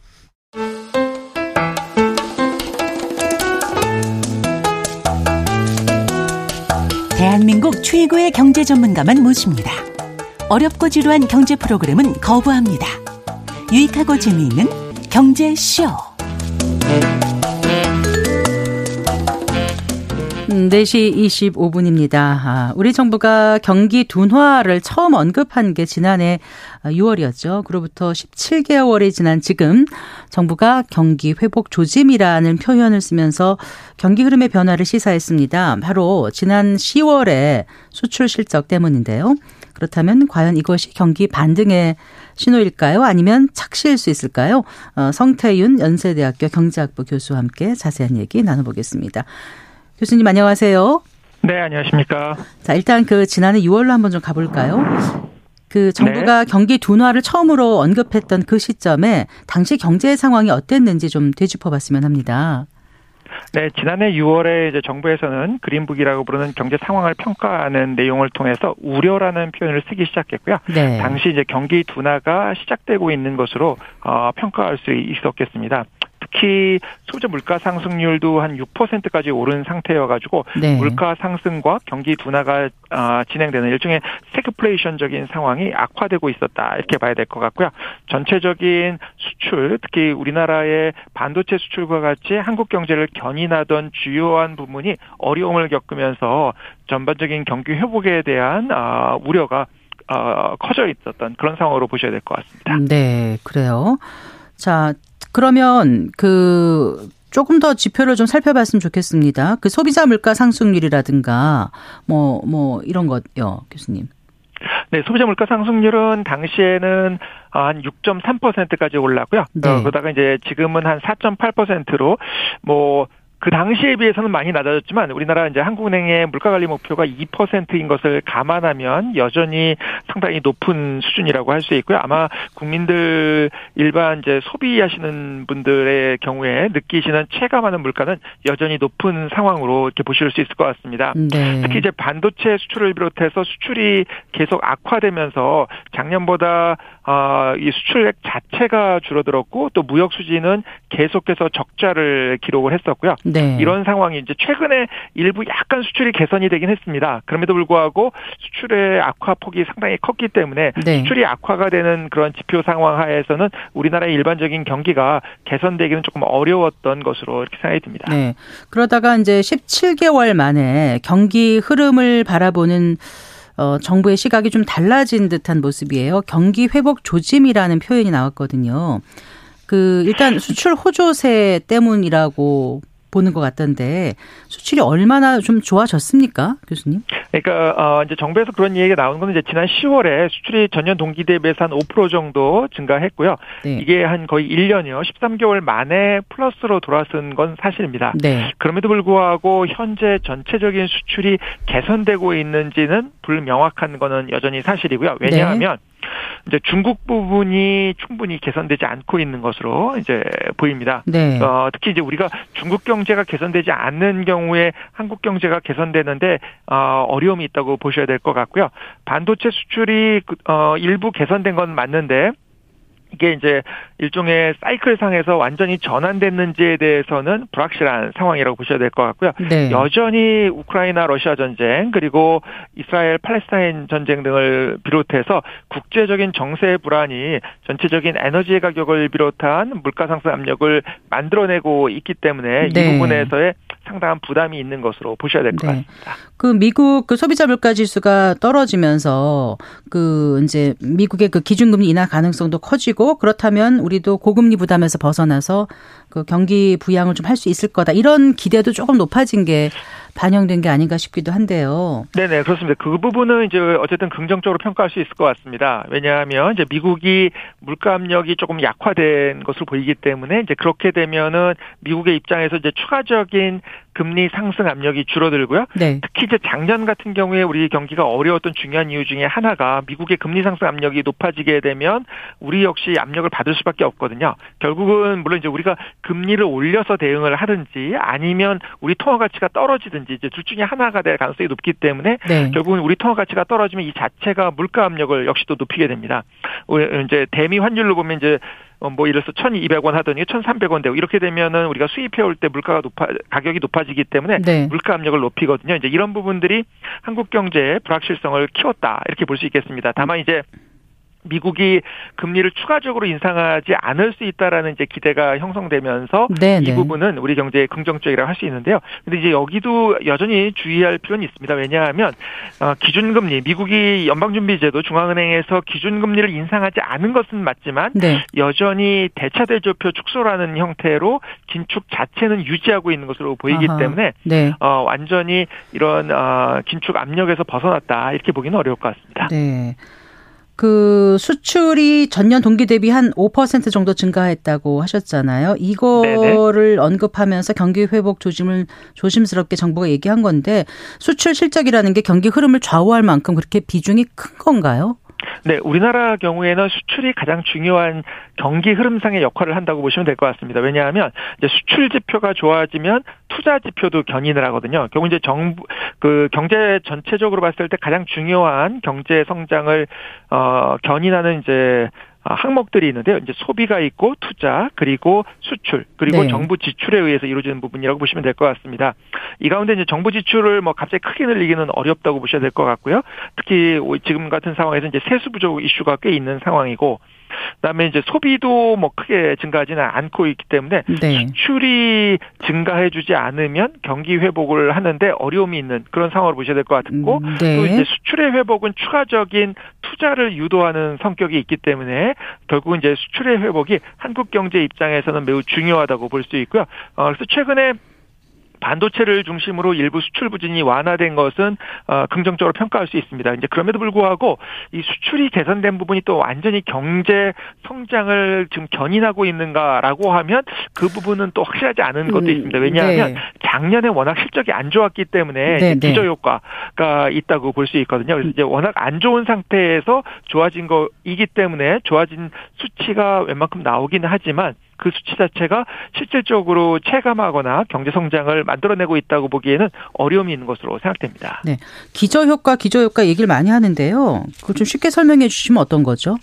[SPEAKER 4] 대한민국 최고의 경제 전문가만 모십니다. 어렵고 지루한 경제 프로그램은 거부합니다. 유익하고 재미있는 경제쇼.
[SPEAKER 1] 4시 25분입니다. 아, 우리 정부가 경기 둔화를 처음 언급한 게 지난해 6월이었죠. 그로부터 17개월이 지난 지금 정부가 경기 회복 조짐이라는 표현을 쓰면서 경기 흐름의 변화를 시사했습니다. 바로 지난 10월에 수출 실적 때문인데요. 그렇다면 과연 이것이 경기 반등의 신호일까요? 아니면 착시일 수 있을까요? 어, 성태윤 연세대학교 경제학부 교수와 함께 자세한 얘기 나눠보겠습니다. 교수님 안녕하세요.
[SPEAKER 5] 네, 안녕하십니까.
[SPEAKER 1] 자, 일단 그 지난해 6월로 한번 좀 가볼까요? 그 정부가 네. 경기 둔화를 처음으로 언급했던 그 시점에 당시 경제 상황이 어땠는지 좀 되짚어봤으면 합니다.
[SPEAKER 5] 네, 지난해 6월에 이제 정부에서는 그린북이라고 부르는 경제 상황을 평가하는 내용을 통해서 우려라는 표현을 쓰기 시작했고요. 네. 당시 이제 경기 둔화가 시작되고 있는 것으로 어, 평가할 수 있었겠습니다. 특히 소재 물가 상승률도 한 6%까지 오른 상태여가지고 네. 물가 상승과 경기 둔화가 아, 진행되는 일종의 스태그플레이션적인 상황이 악화되고 있었다 이렇게 봐야 될 것 같고요. 전체적인 수출 특히 우리나라의 반도체 수출과 같이 한국 경제를 견인하던 주요한 부분이 어려움을 겪으면서 전반적인 경기 회복에 대한 아, 우려가 어, 커져 있었던 그런 상황으로 보셔야 될 것 같습니다.
[SPEAKER 1] 네, 그래요. 자, 그러면 그 조금 더 지표를 좀 살펴봤으면 좋겠습니다. 그 소비자 물가 상승률이라든가 뭐뭐 뭐 이런 것요, 교수님.
[SPEAKER 5] 네, 소비자 물가 상승률은 당시에는 한 6.3%까지 올랐고요. 네. 어, 그러다가 이제 지금은 한 4.8%로 뭐 그 당시에 비해서는 많이 낮아졌지만 우리나라 이제 한국은행의 물가 관리 목표가 2%인 것을 감안하면 여전히 상당히 높은 수준이라고 할 수 있고요. 아마 국민들 일반 이제 소비하시는 분들의 경우에 느끼시는 체감하는 물가는 여전히 높은 상황으로 이렇게 보실 수 있을 것 같습니다. 네. 특히 이제 반도체 수출을 비롯해서 수출이 계속 악화되면서 작년보다 어, 이 수출액 자체가 줄어들었고 또 무역 수지는 계속해서 적자를 기록을 했었고요. 네. 이런 상황이 이제 최근에 일부 약간 수출이 개선이 되긴 했습니다. 그럼에도 불구하고 수출의 악화 폭이 상당히 컸기 때문에 네. 수출이 악화가 되는 그런 지표 상황 하에서는 우리나라의 일반적인 경기가 개선되기는 조금 어려웠던 것으로 이렇게 생각이 듭니다.
[SPEAKER 1] 네. 그러다가 이제 17개월 만에 경기 흐름을 바라보는 어, 정부의 시각이 좀 달라진 듯한 모습이에요. 경기 회복 조짐이라는 표현이 나왔거든요. 그 일단 수출 호조세 때문이라고 보는 것 같던데 수출이 얼마나 좀 좋아졌습니까, 교수님?
[SPEAKER 5] 그러니까 어 이제 정부에서 그런 얘기가 나오는 건 이제 지난 10월에 수출이 전년 동기 대비해서 한 5% 정도 증가했고요. 네. 이게 한 거의 1년이요, 13개월 만에 플러스로 돌아선 건 사실입니다. 네. 그럼에도 불구하고 현재 전체적인 수출이 개선되고 있는지는 불명확한 거는 여전히 사실이고요. 왜냐하면 네. 이제 중국 부분이 충분히 개선되지 않고 있는 것으로 이제 보입니다. 네. 어, 특히 이제 우리가 중국 경제가 개선되지 않는 경우에 한국 경제가 개선되는데 어, 어려움이 있다고 보셔야 될 것 같고요. 반도체 수출이 그, 어, 일부 개선된 건 맞는데 이게 이제 일종의 사이클상에서 완전히 전환됐는지에 대해서는 불확실한 상황이라고 보셔야 될 것 같고요. 네. 여전히 우크라이나 러시아 전쟁 그리고 이스라엘 팔레스타인 전쟁 등을 비롯해서 국제적인 정세 불안이 전체적인 에너지 가격을 비롯한 물가 상승 압력을 만들어내고 있기 때문에 네. 이 부분에서의 상당한 부담이 있는 것으로 보셔야 될것 네. 같습니다.
[SPEAKER 1] 그 미국 그 소비자 물가 지수가 떨어지면서 그 이제 미국의 그 기준금리 인하 가능성도 커지고 그렇다면 우리도 고금리 부담에서 벗어나서 그 경기 부양을 좀 할 수 있을 거다 이런 기대도 조금 높아진 게 반영된 게 아닌가 싶기도 한데요.
[SPEAKER 5] 네네 그렇습니다. 그 부분은 이제 어쨌든 긍정적으로 평가할 수 있을 것 같습니다. 왜냐하면 이제 미국이 물가 압력이 조금 약화된 것으로 보이기 때문에 이제 그렇게 되면은 미국의 입장에서 이제 추가적인 금리 상승 압력이 줄어들고요. 네. 특히 이제 작년 같은 경우에 우리 경기가 어려웠던 중요한 이유 중에 하나가 미국의 금리 상승 압력이 높아지게 되면 우리 역시 압력을 받을 수밖에 없거든요. 결국은 물론 이제 우리가 금리를 올려서 대응을 하든지 아니면 우리 통화 가치가 떨어지든지 이제 둘 중에 하나가 될 가능성이 높기 때문에 네. 결국은 우리 통화 가치가 떨어지면 이 자체가 물가 압력을 역시 또 높이게 됩니다. 이제 대미 환율로 보면 이제 어, 뭐 이래서 1,200원 하더니 1,300원 되고 이렇게 되면은 우리가 수입해 올 때 물가가 높아 가격이 높아지기 때문에 네. 물가 압력을 높이거든요. 이제 이런 부분들이 한국 경제의 불확실성을 키웠다 이렇게 볼 수 있겠습니다. 다만 이제 미국이 금리를 추가적으로 인상하지 않을 수 있다라는 이제 기대가 형성되면서 네네. 이 네. 부분은 우리 경제의 긍정적이라고 할 수 있는데요. 근데 이제 여기도 여전히 주의할 필요는 있습니다. 왜냐하면 어, 기준금리 미국이 연방준비제도 중앙은행에서 기준금리를 인상하지 않은 것은 맞지만 네. 여전히 대차 대조표 축소라는 형태로 긴축 자체는 유지하고 있는 것으로 보이기 아하. 때문에 네. 어, 완전히 이런 어, 긴축 압력에서 벗어났다 이렇게 보기는 어려울 것 같습니다.
[SPEAKER 1] 네. 그 수출이 전년 동기 대비 한 5% 정도 증가했다고 하셨잖아요. 이거를 네네. 언급하면서 경기 회복 조짐을 조심스럽게 정부가 얘기한 건데 수출 실적이라는 게 경기 흐름을 좌우할 만큼 그렇게 비중이 큰 건가요?
[SPEAKER 5] 네, 우리나라 경우에는 수출이 가장 중요한 경기 흐름상의 역할을 한다고 보시면 될 것 같습니다. 왜냐하면 이제 수출 지표가 좋아지면 투자 지표도 견인을 하거든요. 결국 이제 정부 그 경제 전체적으로 봤을 때 가장 중요한 경제 성장을 어 견인하는 이제 아, 항목들이 있는데요. 이제 소비가 있고 투자 그리고 수출 그리고 네. 정부 지출에 의해서 이루어지는 부분이라고 보시면 될 것 같습니다. 이 가운데 이제 정부 지출을 뭐 갑자기 크게 늘리기는 어렵다고 보셔야 될 것 같고요. 특히 지금 같은 상황에서 이제 세수 부족 이슈가 꽤 있는 상황이고 그다음에 이제 소비도 뭐 크게 증가하지는 않고 있기 때문에 네. 수출이 증가해주지 않으면 경기 회복을 하는데 어려움이 있는 그런 상황으로 보셔야 될 것 같고 음, 네. 또 이제 수출의 회복은 추가적인 투자를 유도하는 성격이 있기 때문에 결국은 이제 수출의 회복이 한국 경제 입장에서는 매우 중요하다고 볼 수 있고요. 어, 그래서 최근에 반도체를 중심으로 일부 수출 부진이 완화된 것은 어, 긍정적으로 평가할 수 있습니다. 이제 그럼에도 불구하고 이 수출이 개선된 부분이 또 완전히 경제 성장을 지금 견인하고 있는가라고 하면 그 부분은 또 확실하지 않은 것도 음, 있습니다. 왜냐하면 네. 작년에 워낙 실적이 안 좋았기 때문에 네, 네. 기저 효과가 있다고 볼 수 있거든요. 그래서 이제 워낙 안 좋은 상태에서 좋아진 거이기 때문에 좋아진 수치가 웬만큼 나오기는 하지만 그 수치 자체가 실질적으로 체감하거나 경제 성장을 만들어내고 있다고 보기에는 어려움이 있는 것으로 생각됩니다.
[SPEAKER 1] 네. 기저 효과, 기저 효과 얘기를 많이 하는데요. 그걸 좀 쉽게 설명해 주시면 어떤 거죠?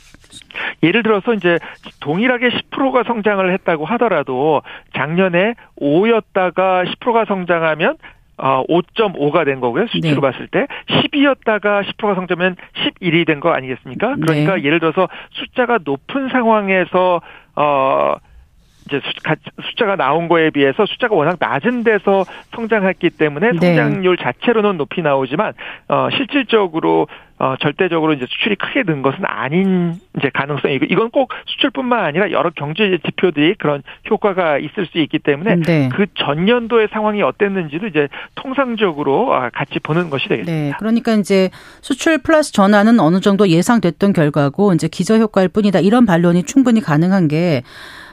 [SPEAKER 5] 예를 들어서 이제 동일하게 10%가 성장을 했다고 하더라도 작년에 5였다가 10%가 성장하면 어, 5.5가 된 거고요. 수치로 네. 봤을 때 12였다가 10%가 성장하면 11이 된 거 아니겠습니까? 그러니까 네. 예를 들어서 숫자가 높은 상황에서 어 이제 숫자가 나온 거에 비해서 숫자가 워낙 낮은 데서 성장했기 때문에 네. 성장률 네. 자체로는 높이 나오지만 어 실질적으로 어 절대적으로 이제 수출이 크게 는 것은 아닌 이제 가능성이 이건 꼭 수출뿐만 아니라 여러 경제 지표들이 그런 효과가 있을 수 있기 때문에 네. 그 전년도의 상황이 어땠는지도 이제 통상적으로 아, 같이 보는 것이 되겠습니다. 네.
[SPEAKER 1] 그러니까 이제 수출 플러스 전환은 어느 정도 예상됐던 결과고 이제 기저 효과일 뿐이다 이런 반론이 충분히 가능한 게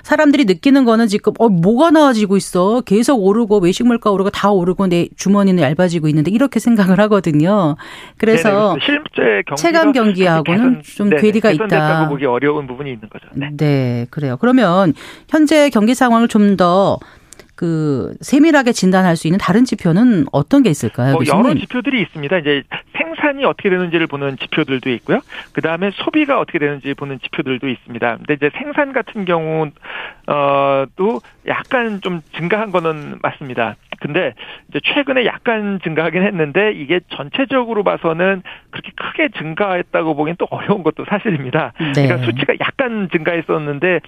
[SPEAKER 1] 사람들이 느끼는 거는 지금 어 뭐가 나아지고 있어 계속 오르고 외식 물가 오르고 다 오르고 내 주머니는 얇아지고 있는데 이렇게 생각을 하거든요. 그래서 실제 체감 경기하고는 좀 네네, 괴리가 있다.
[SPEAKER 5] 보기 어려운 부분이 있는 거죠.
[SPEAKER 1] 네. 네, 그래요. 그러면 현재 경기 상황을 좀 더 그 세밀하게 진단할 수 있는 다른 지표는 어떤 게 있을까요? 뭐
[SPEAKER 5] 여러 지표들이 있습니다. 이제 생산이 어떻게 되는지를 보는 지표들도 있고요. 그 다음에 소비가 어떻게 되는지 보는 지표들도 있습니다. 근데 이제 생산 같은 경우 어도 약간 좀 증가한 거는 맞습니다. 근데 이제 최근에 약간 증가하긴 했는데 이게 전체적으로 봐서는 그렇게 크게 증가했다고 보기엔 또 어려운 것도 사실입니다. 네. 그러니까 수치가 약간 증가했었는데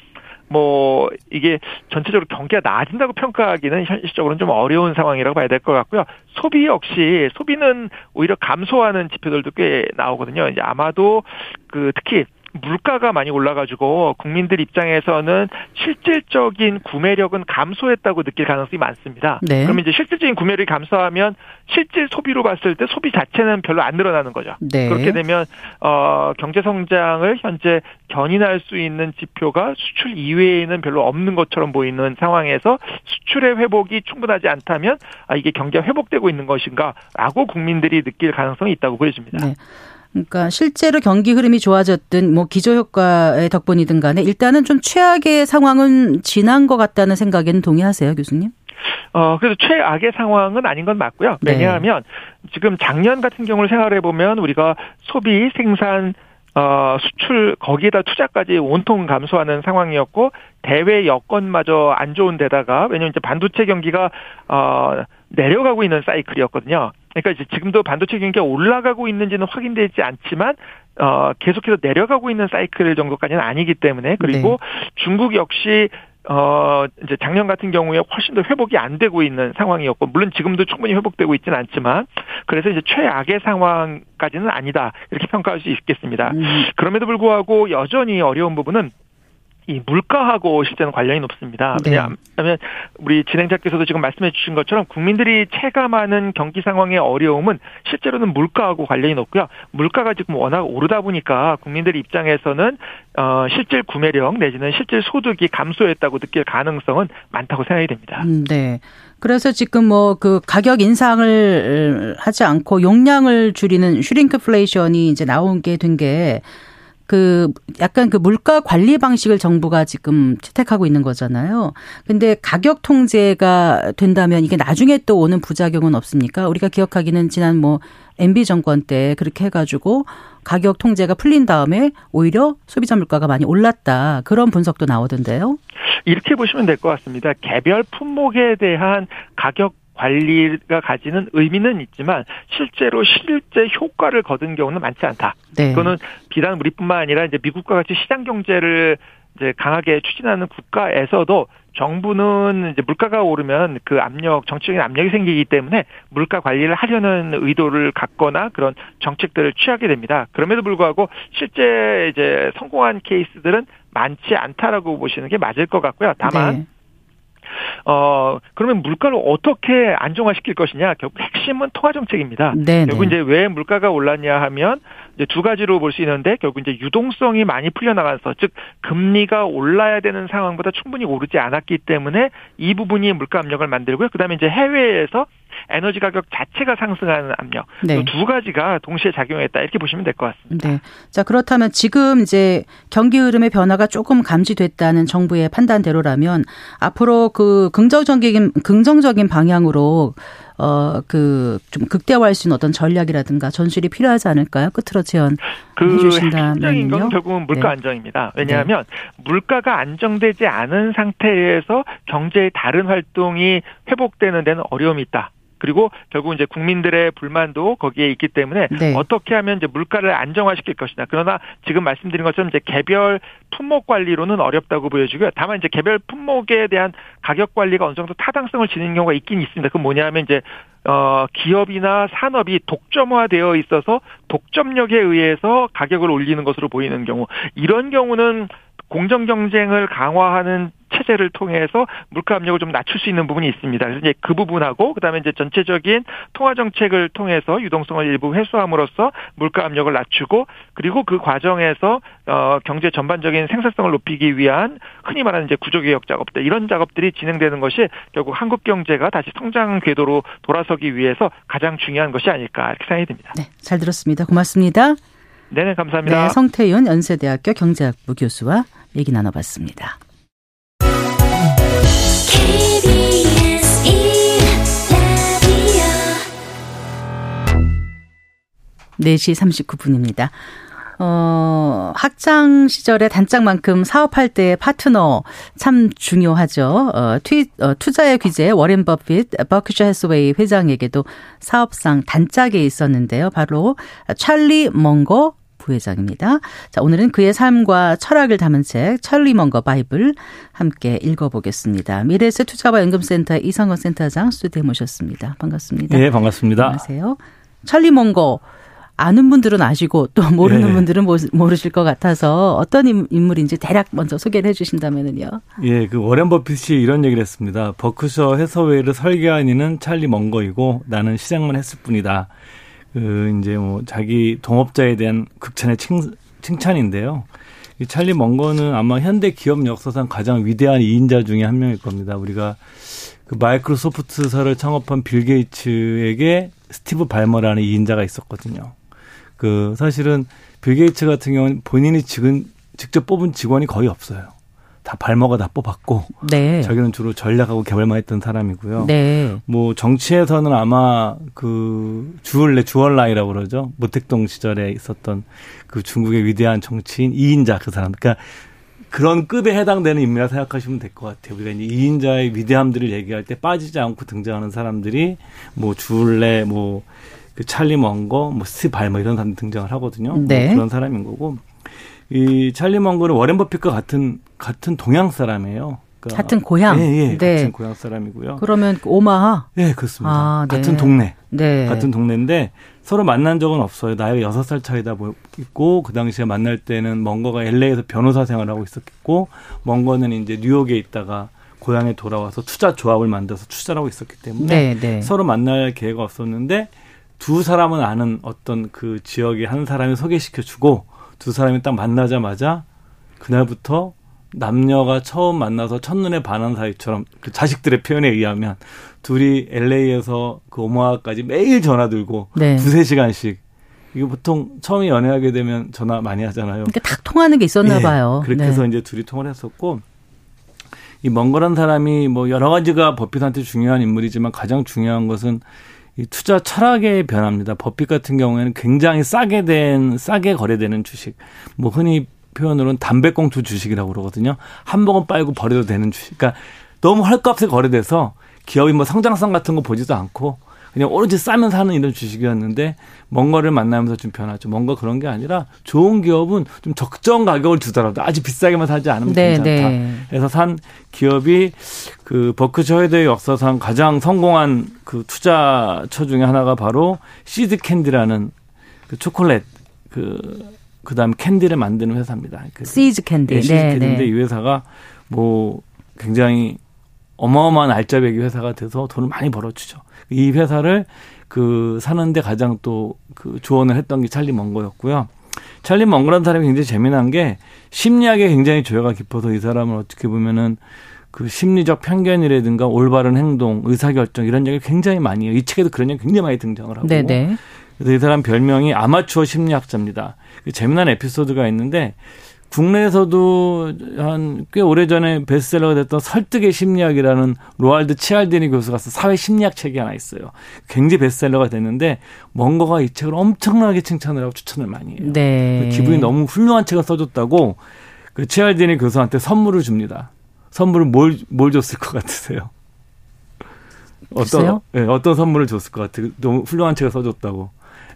[SPEAKER 5] 뭐 이게 전체적으로 경기가 나아진다고 평가하기는 현실적으로는 좀 어려운 상황이라고 봐야 될 것 같고요. 소비 역시 소비는 오히려 감소하는 지표들도 꽤 나오거든요. 이제 아마도 그 특히 물가가 많이 올라가지고 국민들 입장에서는 실질적인 구매력은 감소했다고 느낄 가능성이 많습니다. 네. 그러면 이제 실질적인 구매력이 감소하면 실질 소비로 봤을 때 소비 자체는 별로 안 늘어나는 거죠. 네. 그렇게 되면 어 경제 성장을 현재 견인할 수 있는 지표가 수출 이외에는 별로 없는 것처럼 보이는 상황에서 수출의 회복이 충분하지 않다면 아 이게 경기가 회복되고 있는 것인가라고 국민들이 느낄 가능성이 있다고 보여집니다. 네.
[SPEAKER 1] 그러니까 실제로 경기 흐름이 좋아졌든 뭐 기저 효과의 덕분이든 간에 일단은 좀 최악의 상황은 지난 것 같다는 생각에는 동의하세요, 교수님?
[SPEAKER 5] 어, 그래서 최악의 상황은 아닌 건 맞고요. 네. 왜냐하면 네. 지금 작년 같은 경우를 생각해 보면 우리가 소비, 생산, 어, 수출 거기에다 투자까지 온통 감소하는 상황이었고 대외 여건마저 안 좋은 데다가 왜냐면 이제 반도체 경기가 어 내려가고 있는 사이클이었거든요. 그러니까 이제 지금도 반도체 경기가 올라가고 있는지는 확인되지 않지만 어 계속해서 내려가고 있는 사이클 정도까지는 아니기 때문에 그리고 네. 중국 역시 어, 이제 작년 같은 경우에 훨씬 더 회복이 안 되고 있는 상황이었고, 물론 지금도 충분히 회복되고 있지는 않지만, 그래서 이제 최악의 상황까지는 아니다. 이렇게 평가할 수 있겠습니다. 음. 그럼에도 불구하고 여전히 어려운 부분은 이 물가하고 실제는 관련이 높습니다. 네. 왜냐하면 우리 진행자께서도 지금 말씀해 주신 것처럼 국민들이 체감하는 경기 상황의 어려움은 실제로는 물가하고 관련이 높고요. 물가가 지금 워낙 오르다 보니까 국민들 입장에서는 어 실질 구매력 내지는 실질 소득이 감소했다고 느낄 가능성은 많다고 생각이 됩니다.
[SPEAKER 1] 음, 네. 그래서 지금 뭐 그 가격 인상을 하지 않고 용량을 줄이는 슈링크플레이션이 이제 나온 게 된게 그 약간 그 물가 관리 방식을 정부가 지금 채택하고 있는 거잖아요. 근데 가격 통제가 된다면 이게 나중에 또 오는 부작용은 없습니까? 우리가 기억하기는 지난 뭐 MB 정권 때 그렇게 해가지고 가격 통제가 풀린 다음에 오히려 소비자 물가가 많이 올랐다. 그런 분석도 나오던데요.
[SPEAKER 5] 이렇게 보시면 될 것 같습니다. 개별 품목에 대한 가격 관리가 가지는 의미는 있지만 실제로 실제 효과를 거둔 경우는 많지 않다. 네. 그거는 비단 우리뿐만 아니라 이제 미국과 같이 시장 경제를 이제 강하게 추진하는 국가에서도 정부는 이제 물가가 오르면 그 압력, 정치적인 압력이 생기기 때문에 물가 관리를 하려는 의도를 갖거나 그런 정책들을 취하게 됩니다. 그럼에도 불구하고 실제 이제 성공한 케이스들은 많지 않다라고 보시는 게 맞을 것 같고요. 다만 네. 어 그러면 물가를 어떻게 안정화시킬 것이냐 결국 핵심은 통화 정책입니다. 네, 결국 네. 이제 왜 물가가 올랐냐 하면 이제 두 가지로 볼 수 있는데 결국 이제 유동성이 많이 풀려나가서 즉 금리가 올라야 되는 상황보다 충분히 오르지 않았기 때문에 이 부분이 물가 압력을 만들고요. 그다음에 이제 해외에서 에너지 가격 자체가 상승하는 압력 네. 두 가지가 동시에 작용했다 이렇게 보시면 될 것 같습니다. 네.
[SPEAKER 1] 자 그렇다면 지금 이제 경기 흐름의 변화가 조금 감지됐다는 정부의 판단대로라면 앞으로 그 긍정적인 긍정적인 방향으로 어, 그, 좀 극대화할 수 있는 어떤 전략이라든가 전술이 필요하지 않을까요? 끝으로 제언 그
[SPEAKER 5] 핵심적인 건 결국은 물가 네. 안정입니다. 왜냐하면 네. 물가가 안정되지 않은 상태에서 경제의 다른 활동이 회복되는 데는 어려움이 있다. 그리고 결국 이제 국민들의 불만도 거기에 있기 때문에 네. 어떻게 하면 이제 물가를 안정화시킬 것이냐. 그러나 지금 말씀드린 것처럼 이제 개별 품목 관리로는 어렵다고 보여지고요. 다만 이제 개별 품목에 대한 가격 관리가 어느 정도 타당성을 지닌 경우가 있긴 있습니다. 그 뭐냐하면 이제 어, 기업이나 산업이 독점화되어 있어서 독점력에 의해서 가격을 올리는 것으로 보이는 경우 이런 경우는 공정 경쟁을 강화하는 체제를 통해서 물가 압력을 좀 낮출 수 있는 부분이 있습니다. 그래서 이제 그 부분하고 그다음에 이제 전체적인 통화 정책을 통해서 유동성을 일부 해소함으로써 물가 압력을 낮추고 그리고 그 과정에서 어 경제 전반적인 생산성을 높이기 위한 흔히 말하는 이제 구조 개혁 작업들 이런 작업들이 진행되는 것이 결국 한국 경제가 다시 성장 궤도로 돌아서기 위해서 가장 중요한 것이 아닐까 이렇게 생각이 듭니다.
[SPEAKER 1] 네, 잘 들었습니다. 고맙습니다.
[SPEAKER 5] 네, 감사합니다.
[SPEAKER 1] 네, 성태윤 연세대학교 경제학부 교수와 얘기 나눠봤습니다. 4시 39분입니다. 어, 학창 시절에 단짝만큼 사업할 때 파트너 참 중요하죠. 어, 투, 어, 투자의 귀재 워렌 버핏, 버크셔 해서웨이 회장에게도 사업상 단짝이 있었는데요. 바로 찰리 멍거 부회장입니다. 자, 오늘은 그의 삶과 철학을 담은 책 찰리 멍거 바이블 함께 읽어보겠습니다. 미래에셋 투자와연금센터 이상건 센터장 스튜디오에 모셨습니다. 반갑습니다.
[SPEAKER 6] 네, 반갑습니다.
[SPEAKER 1] 안녕하세요. 찰리 멍거 아는 분들은 아시고 또 모르는 예. 분들은 모르실 것 같아서 어떤 인물인지 대략 먼저 소개를 해 주신다면은요.
[SPEAKER 6] 예, 그 워렌 버핏이 이런 얘기를 했습니다. 버크셔 해서웨이를 설계한 이는 찰리 먼거이고 나는 실행만 했을 뿐이다. 그 이제 뭐 자기 동업자에 대한 극찬의 칭, 칭찬인데요. 이 찰리 먼거는 아마 현대 기업 역사상 가장 위대한 이인자 중에 한 명일 겁니다. 우리가 그 마이크로소프트사를 창업한 빌 게이츠에게 스티브 발머라는 이인자가 있었거든요. 그 사실은 빌 게이츠 같은 경우는 본인이 지금 직접 뽑은 직원이 거의 없어요. 다 발머가 다 뽑았고 네. 자기는 주로 전략하고 개발만 했던 사람이고요. 네. 뭐 정치에서는 아마 그 주은래 저우언라이라고 그러죠. 모택동 시절에 있었던 그 중국의 위대한 정치인 이인자 그 사람. 그러니까 그런 급에 해당되는 인물이라 생각하시면 될 것 같아요. 우리가 이제 이인자의 위대함들을 얘기할 때 빠지지 않고 등장하는 사람들이 뭐 주얼레 뭐그 찰리 먼거, 뭐 스티 발머 이런 사람 등장을 하거든요. 뭐 네. 뭐 그런 사람인 거고 이 찰리 먼거는 워렌 버핏과 같은 같은 동양 사람이에요.
[SPEAKER 1] 그러니까 같은 고향.
[SPEAKER 6] 예, 예. 네. 같은 고향 사람이고요.
[SPEAKER 1] 그러면 오마하.
[SPEAKER 6] 예, 그렇습니다. 아, 네. 같은 동네. 네. 같은 동네인데 서로 만난 적은 없어요. 나이가 여섯 살 차이다 있고 그 당시에 만날 때는 먼거가 LA에서 변호사 생활하고 있었고 먼거는 이제 뉴욕에 있다가 고향에 돌아와서 투자 조합을 만들어서 투자를 하고 있었기 때문에 네, 네. 서로 만날 기회가 없었는데 두 사람은 아는 어떤 그 지역의 한 사람이 소개시켜 주고 두 사람이 딱 만나자마자 그날부터 남녀가 처음 만나서 첫눈에 반한 사이처럼 그 자식들의 표현에 의하면 둘이 LA에서 그 오마하까지 매일 전화 들고 네. 두세 시간씩 이게 보통 처음에 연애하게 되면 전화 많이 하잖아요.
[SPEAKER 1] 그러니까 딱 통하는 게 있었나 네. 봐요.
[SPEAKER 6] 그렇게 해서 네. 이제 둘이 통화를 했었고 이 먼거란 사람이 뭐 여러 가지가 버핏한테 중요한 인물이지만 가장 중요한 것은 이 투자 철학의 변화입니다. 버핏 같은 경우에는 굉장히 싸게 된 싸게 거래되는 주식, 뭐 흔히 표현으로는 담배꽁초 주식이라고 그러거든요. 한 번은 빨고 버려도 되는 주식. 그러니까 너무 헐값에 거래돼서 기업이 뭐 성장성 같은 거 보지도 않고 그냥 오로지 싸면 사는 이런 주식이었는데 멍거를 만나면서 좀 변하죠. 멍거가 그런 게 아니라 좋은 기업은 좀 적정 가격을 주더라도 아주 비싸게만 사지 않으면 네, 괜찮다. 네. 그래서 산 기업이 그 버크셔 해서웨이 역사상 가장 성공한 그 투자처 중에 하나가 바로 시즈 캔디라는 그 초콜릿 그 그다음 캔디를 만드는 회사입니다. 그
[SPEAKER 1] 시즈 캔디.
[SPEAKER 6] 네, 시즈 네, 캔디인데 네. 이 회사가 뭐 굉장히 어마어마한 알짜배기 회사가 돼서 돈을 많이 벌어주죠. 이 회사를 그 사는데 가장 또 그 조언을 했던 게 찰리 먼거였고요. 찰리 먼거라는 사람이 굉장히 재미난 게 심리학에 굉장히 조예가 깊어서 이 사람을 어떻게 보면은 그 심리적 편견이라든가 올바른 행동, 의사결정 이런 얘기를 굉장히 많이 해요. 이 책에도 그런 얘기 굉장히 많이 등장을 하고. 네네. 네. 그래서 이 사람 별명이 아마추어 심리학자입니다. 그 재미난 에피소드가 있는데 국내에서도 한 꽤 오래전에 베스트셀러가 됐던 설득의 심리학이라는 로알드 치알디니 교수가 쓴 사회 심리학 책이 하나 있어요. 굉장히 베스트셀러가 됐는데 먼거가 이 책을 엄청나게 칭찬을 하고 추천을 많이 해요. 네. 그 기분이 너무 훌륭한 책을 써줬다고 그 치알디니 교수한테 선물을 줍니다. 선물을 뭘, 뭘 줬을 것 같으세요?
[SPEAKER 1] 어떤,
[SPEAKER 6] 예, 네, 어떤 선물을 줬을 것 같아요? 너무 훌륭한 책을 써줬다고.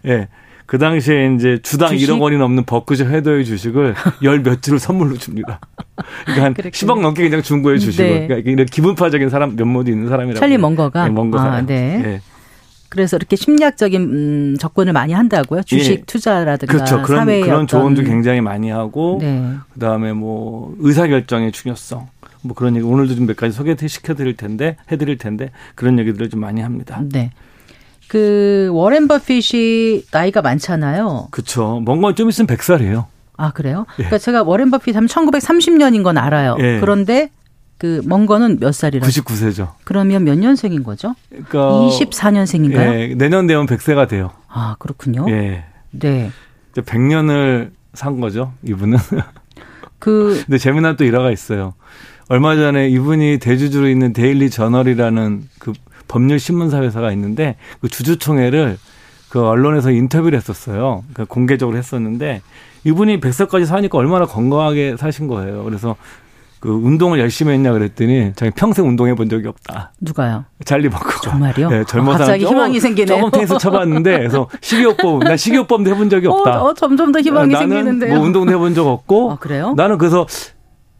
[SPEAKER 6] 예. 네. 그 당시에 이제 주당 주식? 1억 원이 넘는 버크셔 헤더의 주식을 [LAUGHS] 열 몇 주를 선물로 줍니다. 그러니까 한 그랬군요. 10억 넘게 그냥 준 거예요, 주식을. 네. 그러니까 이런 기분파적인 사람 면모도 있는 사람이라고.
[SPEAKER 1] 찰리 먼거가.
[SPEAKER 6] 네, 먼거 사람. 아, 네. 네.
[SPEAKER 1] 그래서 이렇게 심리학적인 음, 접근을 많이 한다고요. 주식 예. 투자라든가
[SPEAKER 6] 그렇죠. 그런 사회의 그런 조언도 굉장히 많이 하고 네. 그다음에 뭐 의사 결정의 중요성 뭐 그런 얘기 오늘도 좀 몇 가지 소개시켜 드릴 텐데 해 드릴 텐데 그런 얘기들을 좀 많이 합니다.
[SPEAKER 1] 네. 그 워렌 버핏이 나이가 많잖아요.
[SPEAKER 6] 그렇죠. 멍거가 좀 있으면 100살이에요.
[SPEAKER 1] 아, 그래요? 예. 그러니까 제가 워렌 버핏 하면 1930년인 건 알아요. 예. 그런데 그 멍거는 몇 살이라고?
[SPEAKER 6] 99세죠.
[SPEAKER 1] 그러면 몇 년생인 거죠? 그러니까 24년생인가요?
[SPEAKER 6] 예. 내년 되면 100세가 돼요.
[SPEAKER 1] 아, 그렇군요.
[SPEAKER 6] 예.
[SPEAKER 1] 네.
[SPEAKER 6] 100년을 산 거죠, 이분은. [LAUGHS] 그 근데 재미난 또 일화가 있어요. 얼마 전에 이분이 대주주로 있는 데일리 저널이라는 그 법률 신문사 회사가 있는데 그 주주총회를 그 언론에서 인터뷰를 했었어요. 그 공개적으로 했었는데 이분이 100살까지 사니까 얼마나 건강하게 사신 거예요. 그래서 그 운동을 열심히 했냐 그랬더니 자기 평생 운동해 본 적이 없다.
[SPEAKER 1] 누가요?
[SPEAKER 6] 잘리 먹고.
[SPEAKER 1] 정말요?
[SPEAKER 6] 네, 젊어서
[SPEAKER 1] 아, 갑자기 희망이 생기네요.
[SPEAKER 6] 조금 테니스 쳐봤는데 그래서 [LAUGHS] 식이요법 나 식이요법도 해본 적이 없다.
[SPEAKER 1] 어, 어, 점점 더 희망이
[SPEAKER 6] 나는
[SPEAKER 1] 생기는데요.
[SPEAKER 6] 뭐 운동도 해본 적 없고.
[SPEAKER 1] 아, 그래요?
[SPEAKER 6] 나는 그래서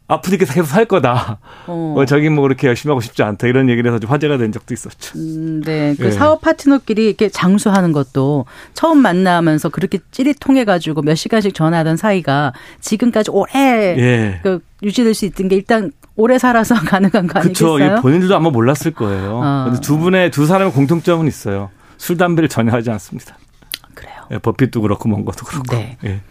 [SPEAKER 6] 아프니까 계속 살 거다. 어. 뭐 저기 뭐 그렇게 열심히 하고 싶지 않다. 이런 얘기를 해서 좀 화제가 된 적도 있었죠.
[SPEAKER 1] 음, 네. 그 예. 사업 파트너끼리 이렇게 장수하는 것도 처음 만나면서 그렇게 찌릿통해가지고 몇 시간씩 전화하던 사이가 지금까지 오래 예. 그 유지될 수 있던 게 일단 오래 살아서 [LAUGHS] 가능한 거 아니겠어요?
[SPEAKER 6] 그렇죠. 본인들도 아마 몰랐을 거예요. 어. 두 분의 두 사람의 공통점은 있어요. 술 담배를 전혀 하지 않습니다.
[SPEAKER 1] 그래요.
[SPEAKER 6] 예, 버핏도 그렇고 뭔 것도 그렇고. 네. 예.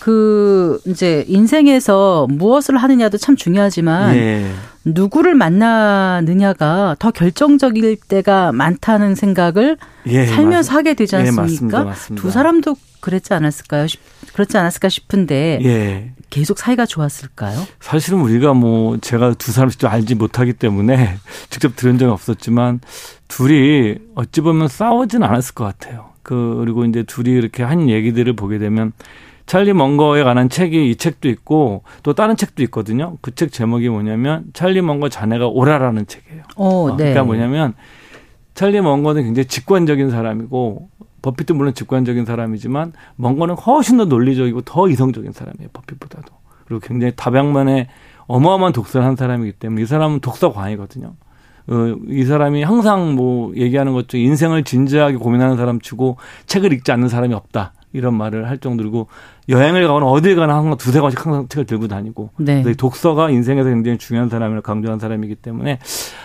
[SPEAKER 1] 그 이제 인생에서 무엇을 하느냐도 참 중요하지만 예. 누구를 만나느냐가 더 결정적일 때가 많다는 생각을 예, 살면서 맞, 하게 되지 예, 않습니까? 예, 맞습니다, 맞습니다. 두 사람도 그랬지 않았을까요? 그렇지 않았을까 싶은데 예. 계속 사이가 좋았을까요?
[SPEAKER 6] 사실은 우리가 뭐 제가 두 사람씩 알지 못하기 때문에 [LAUGHS] 직접 들은 적은 없었지만 둘이 어찌 보면 싸우진 않았을 것 같아요. 그 그리고 이제 둘이 이렇게 한 얘기들을 보게 되면 찰리 먼거에 관한 책이 이 책도 있고 또 다른 책도 있거든요. 그 책 제목이 뭐냐면 찰리 먼거 자네가 오라라는 책이에요. 오, 어, 네. 그러니까 뭐냐면 찰리 먼거는 굉장히 직관적인 사람이고 버핏도 물론 직관적인 사람이지만 먼거는 훨씬 더 논리적이고 더 이성적인 사람이에요. 버핏보다도. 그리고 굉장히 다백만에 어마어마한 독서를 한 사람이기 때문에 이 사람은 독서광이거든요. 어, 이 사람이 항상 뭐 얘기하는 것중 인생을 진지하게 고민하는 사람 치고 책을 읽지 않는 사람이 없다. 이런 말을 할 정도로 여행을 가거나 어딜 가나 항상 두세 권씩 항상 책을 들고 다니고 네. 독서가 인생에서 굉장히 중요한 사람을 강조한 사람이기 때문에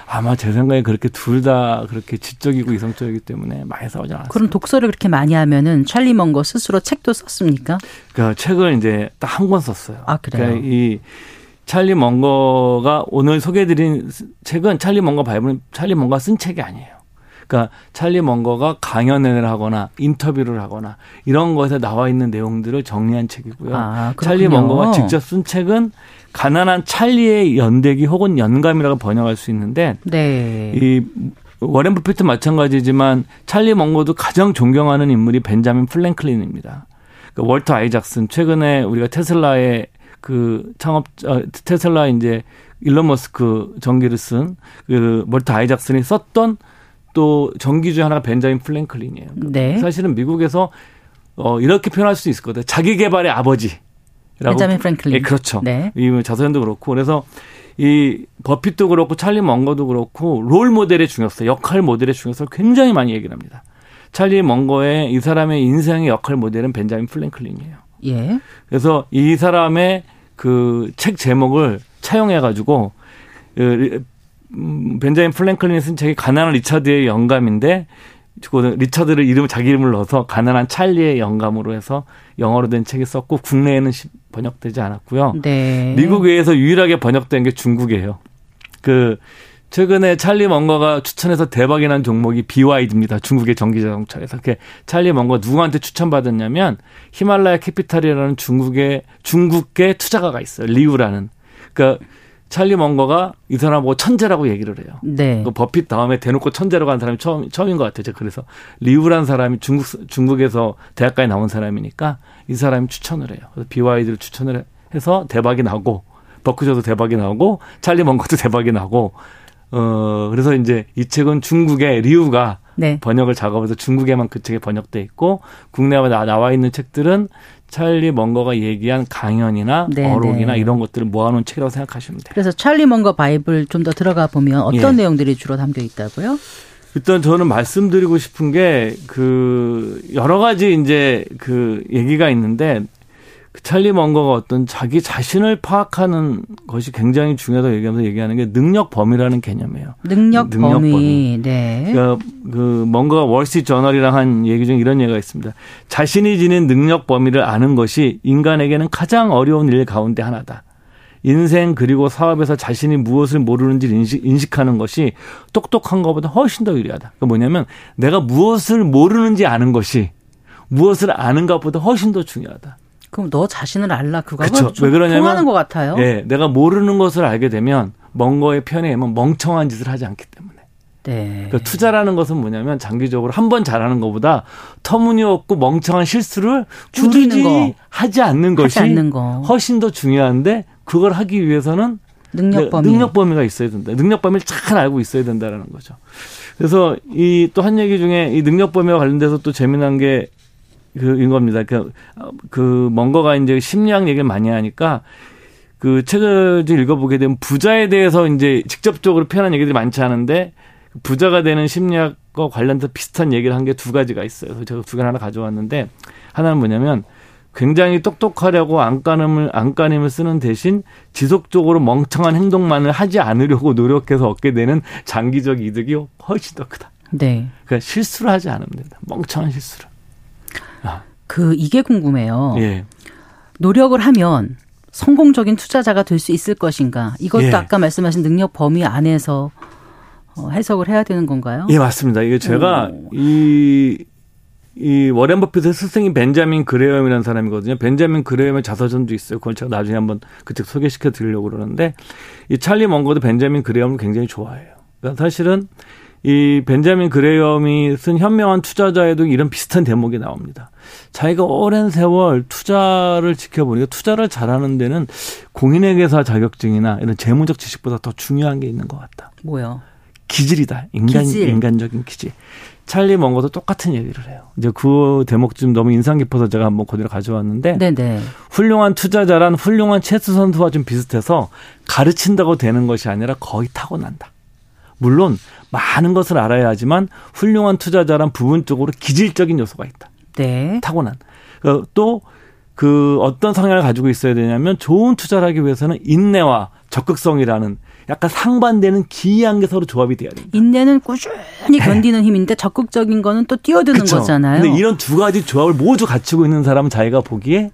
[SPEAKER 6] 아마 제 생각에 그렇게 둘 다 그렇게 지적이고 이성적이기 때문에 많이 싸우지 않았어요.
[SPEAKER 1] 그럼 독서를 그렇게 많이 하면은 찰리 멍거 스스로 책도 썼습니까?
[SPEAKER 6] 그러니까 책을 이제 딱 한 권 썼어요.
[SPEAKER 1] 아 그래요?
[SPEAKER 6] 그러니까 이 찰리 멍거가 오늘 소개해드린 책은 찰리 멍거 바이블은 찰리 멍거가 쓴 책이 아니에요. 그러니까 찰리 멍거가 강연을 하거나 인터뷰를 하거나 이런 것에 나와 있는 내용들을 정리한 책이고요. 아, 찰리 멍거가 직접 쓴 책은 가난한 찰리의 연대기 혹은 연감이라고 번역할 수 있는데 네. 이 워렌 버핏도 마찬가지지만 찰리 멍거도 가장 존경하는 인물이 벤자민 프랭클린입니다. 그 월터 아이작슨 최근에 우리가 테슬라의 그 창업 어, 테슬라 이제 일론 머스크 전기를 쓴 그 월터 아이작슨이 썼던 또 전기 중에 하나가 벤자민 프랭클린이에요. 네. 사실은 미국에서 어 이렇게 표현할 수 있을 것 같아요. 자기 계발의 아버지.
[SPEAKER 1] 벤자민 프랭클린.
[SPEAKER 6] 예, 그렇죠. 네. 이 자서전도 그렇고 그래서 이 버핏도 그렇고 찰리 멍거도 그렇고 롤 모델의 중요성, 역할 모델의 중요성을 굉장히 많이 얘기를 합니다. 찰리 멍거의 이 사람의 인생의 역할 모델은 벤자민 프랭클린이에요. 예. 그래서 이 사람의 그 책 제목을 차용해 가지고 그 음, 벤자민 프랭클린이 쓴 책이 가난한 리차드의 연감인데 리차드를 이름 자기 이름을 넣어서 가난한 찰리의 연감으로 해서 영어로 된 책이 썼고 국내에는 번역되지 않았고요. 네. 미국 외에서 유일하게 번역된 게 중국이에요. 그 최근에 찰리 멍거가 추천해서 대박이 난 종목이 BYD입니다. 중국의 전기 자동차 회사. 그 찰리 멍거 누구한테 추천받았냐면 히말라야 캐피탈이라는 중국의 중국계 투자가가 있어요. 리루라는. 그러니까 찰리 멍거가 이 사람하고 천재라고 얘기를 해요. 네. 그 버핏 다음에 대놓고 천재라고 한 사람이 처음, 처음인 것 같아요. 그래서 리루란 사람이 중국, 중국에서 대학가에 나온 사람이니까 이 사람이 추천을 해요. 그래서 BYD를 추천을 해서 대박이 나고, 버크셔도 대박이 나고, 찰리 멍거도 [LAUGHS] 대박이 나고, 어, 그래서 이제 이 책은 중국의 리루가 네. 번역을 작업해서 중국에만 그 책이 번역돼 있고, 국내에 나와 있는 책들은 찰리 먼거가 얘기한 강연이나. 어록이나 네. 이런 것들을 모아놓은 책이라고 생각하시면 돼요.
[SPEAKER 1] 그래서 찰리 먼거 바이블 좀 더 들어가 보면 어떤 예. 내용들이 주로 담겨 있다고요?
[SPEAKER 6] 일단 저는 말씀드리고 싶은 게 그 여러 가지 이제 그 얘기가 있는데 그 찰리 먼거가 어떤 자기 자신을 파악하는 것이 굉장히 중요하다고 얘기하면서 얘기하는 게 능력 범위라는 개념이에요.
[SPEAKER 1] 능력, 능력 범위. 범위. 네.
[SPEAKER 6] 그러니까 그 먼거가 월시 저널이랑 한 얘기 중에 이런 얘기가 있습니다. 자신이 지닌 능력 범위를 아는 것이 인간에게는 가장 어려운 일 가운데 하나다. 인생 그리고 사업에서 자신이 무엇을 모르는지 인식, 인식하는 것이 똑똑한 것보다 훨씬 더 유리하다. 그러니까 뭐냐면 내가 무엇을 모르는지 아는 것이 무엇을 아는 것보다 훨씬 더 중요하다.
[SPEAKER 1] 그럼 너 자신을 알라 그거가. 왜 그러냐면 통하는 것 같아요.
[SPEAKER 6] 예, 내가 모르는 것을 알게 되면 먼 거에 편에 의하면 멍청한 짓을 하지 않기 때문에. 네. 그러니까 투자라는 것은 뭐냐면 장기적으로 한 번 잘하는 것보다 터무니없고 멍청한 실수를 꾸준히 하지 않는 것이 하지 않는 거. 훨씬 더 중요한데 그걸 하기 위해서는 능력 범위 능력 범위가 있어야 된다. 능력 범위를 잘 알고 있어야 된다라는 거죠. 그래서 이 또 한 얘기 중에 이 능력 범위와 관련돼서 또 재미난 게 그 인 겁니다. 그, 그, 뭔가가 이제 심리학 얘기를 많이 하니까 그그 책을 읽어보게 되면 부자에 대해서 이제 직접적으로 표현한 얘기들이 많지 않은데 부자가 되는 심리학과 관련돼서 비슷한 얘기를 한 게 두 가지가 있어요. 그래서 제가 두개 하나 가져왔는데 하나는 뭐냐면 굉장히 똑똑하려고 안간힘을 안간힘을 쓰는 대신 지속적으로 멍청한 행동만을 하지 않으려고 노력해서 얻게 되는 장기적 이득이 훨씬 더 크다.
[SPEAKER 1] 네.
[SPEAKER 6] 그러니까 실수를 하지 않으면 된다. 멍청한 실수를.
[SPEAKER 1] 아. 그 이게 궁금해요. 예. 노력을 하면 성공적인 투자자가 될 수 있을 것인가? 이것도 예. 아까 말씀하신 능력 범위 안에서 어, 해석을 해야 되는 건가요?
[SPEAKER 6] 예, 맞습니다. 이게 제가 오. 이, 이 워렌 버핏의 스승인 벤자민 그레엄이라는 사람이거든요. 벤자민 그레엄의 자서전도 있어요. 그걸 제가 나중에 한번 그 책 소개시켜 드리려고 그러는데 이 찰리 멍거도 벤자민 그레엄을 굉장히 좋아해요. 그러니까 사실은 이 벤자민 그레엄이 쓴 현명한 투자자에도 이런 비슷한 대목이 나옵니다. 자기가 오랜 세월 투자를 지켜보니까 투자를 잘하는 데는 공인회계사 자격증이나 이런 재무적 지식보다 더 중요한 게 있는 것 같다.
[SPEAKER 1] 뭐요?
[SPEAKER 6] 기질이다. 인간 기질. 인간적인 기질. 찰리 먼거도 똑같은 얘기를 해요. 이제 그 대목 좀 너무 인상 깊어서 제가 한번 그대로 가져왔는데 네네. 훌륭한 투자자란 훌륭한 체스 선수와 좀 비슷해서 가르친다고 되는 것이 아니라 거의 타고난다. 물론 많은 것을 알아야 하지만 훌륭한 투자자란 부분적으로 기질적인 요소가 있다. 네. 타고난. 어, 또그 어떤 성향을 가지고 있어야 되냐면 좋은 투자를 하기 위해서는 인내와 적극성이라는 약간 상반되는 기이한 게 서로 조합이 돼야 됩니다.
[SPEAKER 1] 인내는 꾸준히 견디는 힘인데 적극적인 거는 또 뛰어드는 그쵸. 거잖아요.
[SPEAKER 6] 근데 이런 두 가지 조합을 모두 갖추고 있는 사람은 자기가 보기에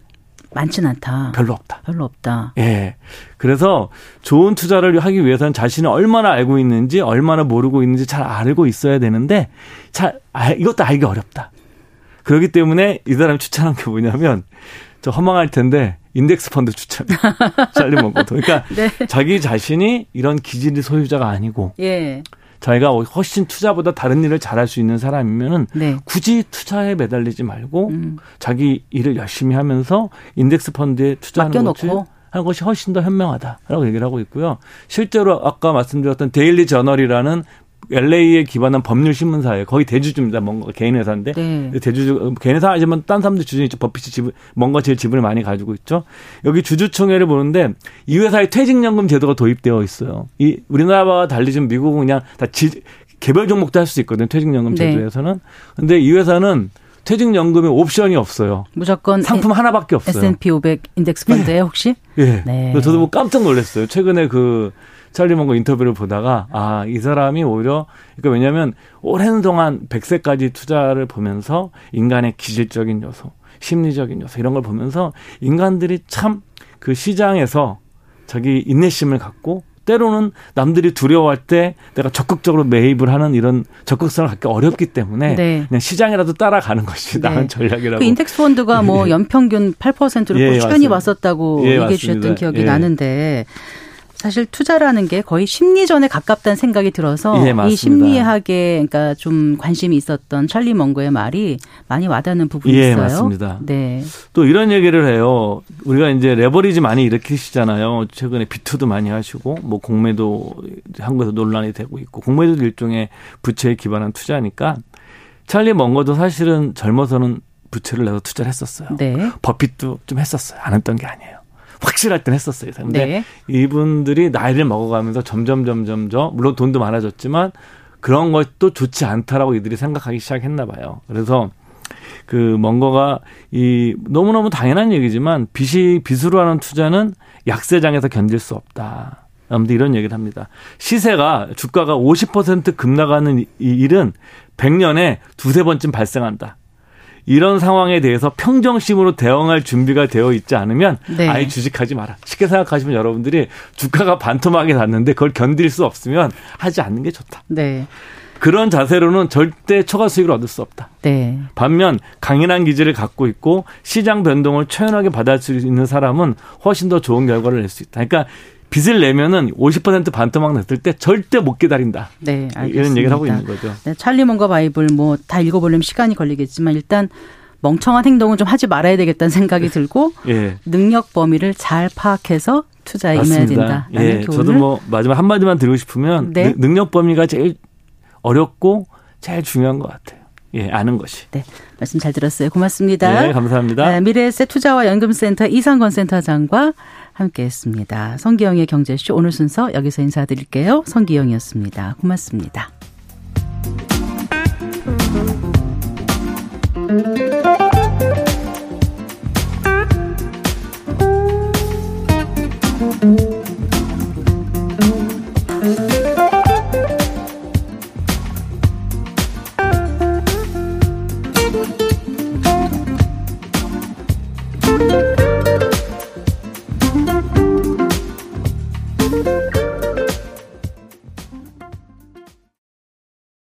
[SPEAKER 1] 많진 않다.
[SPEAKER 6] 별로 없다.
[SPEAKER 1] 별로 없다.
[SPEAKER 6] 예. 그래서 좋은 투자를 하기 위해서는 자신이 얼마나 알고 있는지, 얼마나 모르고 있는지 잘 알고 있어야 되는데, 잘, 아, 이것도 알기 어렵다. 그렇기 때문에 이 사람이 추천한 게 뭐냐면, 저 허망할 텐데, 인덱스 펀드 추천. [LAUGHS] 찰리 멍거도. 그러니까 네. 자기 자신이 이런 기질의 소유자가 아니고 예. 자기가 훨씬 투자보다 다른 일을 잘할 수 있는 사람이면은 네. 굳이 투자에 매달리지 말고 음. 자기 일을 열심히 하면서 인덱스 펀드에 투자하는 것이 하는 것이 훨씬 더 현명하다라고 얘기를 하고 있고요. 실제로 아까 말씀드렸던 데일리 저널이라는 LA에 기반한 법률 신문사예요. 거의 대주주입니다. 뭔가 개인 회사인데 네. 대주주 개인 회사 아니면 딴 사람들 주주는 있죠. 버핏이 지분 뭔가 제일 지분을 많이 가지고 있죠. 여기 주주총회를 보는데 이 회사에 퇴직연금 제도가 도입되어 있어요. 이 우리나라와 달리 좀 미국은 그냥 다 지, 개별 종목도 할 수 있거든요. 퇴직연금 네. 제도에서는. 네. 근데 이 회사는 퇴직연금에 옵션이 없어요.
[SPEAKER 1] 무조건
[SPEAKER 6] 상품 하나밖에 없어요.
[SPEAKER 1] S&P 500 인덱스 펀드에 혹시?
[SPEAKER 6] 예. 네. 저도 뭐 깜짝 놀랐어요. 최근에 그 찰리 먼거 인터뷰를 보다가 아, 이 사람이 오히려 그러니까 왜냐면 오랜 동안 100세까지 투자를 보면서 인간의 기질적인 요소, 심리적인 요소 이런 걸 보면서 인간들이 참 그 시장에서 자기 인내심을 갖고 때로는 남들이 두려워할 때 내가 적극적으로 매입을 하는 이런 적극성을 갖기 어렵기 때문에 네. 그냥 시장이라도 따라가는 것이 네. 나은 전략이라고.
[SPEAKER 1] 그 인덱스 펀드가 뭐 [LAUGHS] 예. 연평균 8%로 예, 꾸준히 왔었다고 예, 얘기해 주셨던 기억이 예. 나는데 사실 투자라는 게 거의 심리전에 가깝다는 생각이 들어서 예, 이 심리학에 그러니까 좀 관심이 있었던 찰리 멍거의 말이 많이 와닿는 부분이 예, 있어요.
[SPEAKER 6] 맞습니다. 네. 또 이런 얘기를 해요. 우리가 이제 레버리지 많이 일으키시잖아요. 최근에 비투도 많이 하시고 뭐 공매도 한국에서 논란이 되고 있고 공매도 일종의 부채에 기반한 투자니까 찰리 멍거도 사실은 젊어서는 부채를 내서 투자를 했었어요. 네. 버핏도 좀 했었어요. 안 했던 게 아니에요. 확실할 땐 했었어요. 근데 네. 이분들이 나이를 먹어가면서 점점 점점 점 물론 돈도 많아졌지만 그런 것도 좋지 않다라고 이들이 생각하기 시작했나 봐요. 그래서 그 뭔가가 이 너무너무 당연한 얘기지만 빚이 빚으로 하는 투자는 약세장에서 견딜 수 없다. 아무튼 이런 얘기를 합니다. 시세가 주가가 50% 급나가는 이 일은 100년에 두세 번쯤 발생한다. 이런 상황에 대해서 평정심으로 대응할 준비가 되어 있지 않으면 네. 아예 주식하지 마라. 쉽게 생각하시면 여러분들이 주가가 반토막이 났는데 그걸 견딜 수 없으면 하지 않는 게 좋다. 네. 그런 자세로는 절대 초과 수익을 얻을 수 없다. 네. 반면 강인한 기질을 갖고 있고 시장 변동을 초연하게 받아들 수 있는 사람은 훨씬 더 좋은 결과를 낼 수 있다. 그러니까 빚을 내면은 50% 반토막 났을 때 절대 못 기다린다. 네, 알겠습니다. 이런 얘기를 하고 있는 거죠.
[SPEAKER 1] 네, 찰리몬과 바이블 뭐 다 읽어보려면 시간이 걸리겠지만 일단 멍청한 행동은 좀 하지 말아야 되겠다는 생각이 [LAUGHS] 들고 예. 능력 범위를 잘 파악해서 투자에 임해야 된다.
[SPEAKER 6] 예, 저도 뭐 마지막 한 마디만 드리고 싶으면 네. 능력 범위가 제일 어렵고 제일 중요한 것 같아요. 예, 아는 것이.
[SPEAKER 1] 네. 말씀 잘 들었어요. 고맙습니다.
[SPEAKER 6] 네, 감사합니다.
[SPEAKER 1] 네, 미래에셋 투자와 연금센터 이상건 센터장과 함께했습니다. 성기영의 경제쇼 오늘 순서 여기서 인사드릴게요. 성기영이었습니다. 고맙습니다.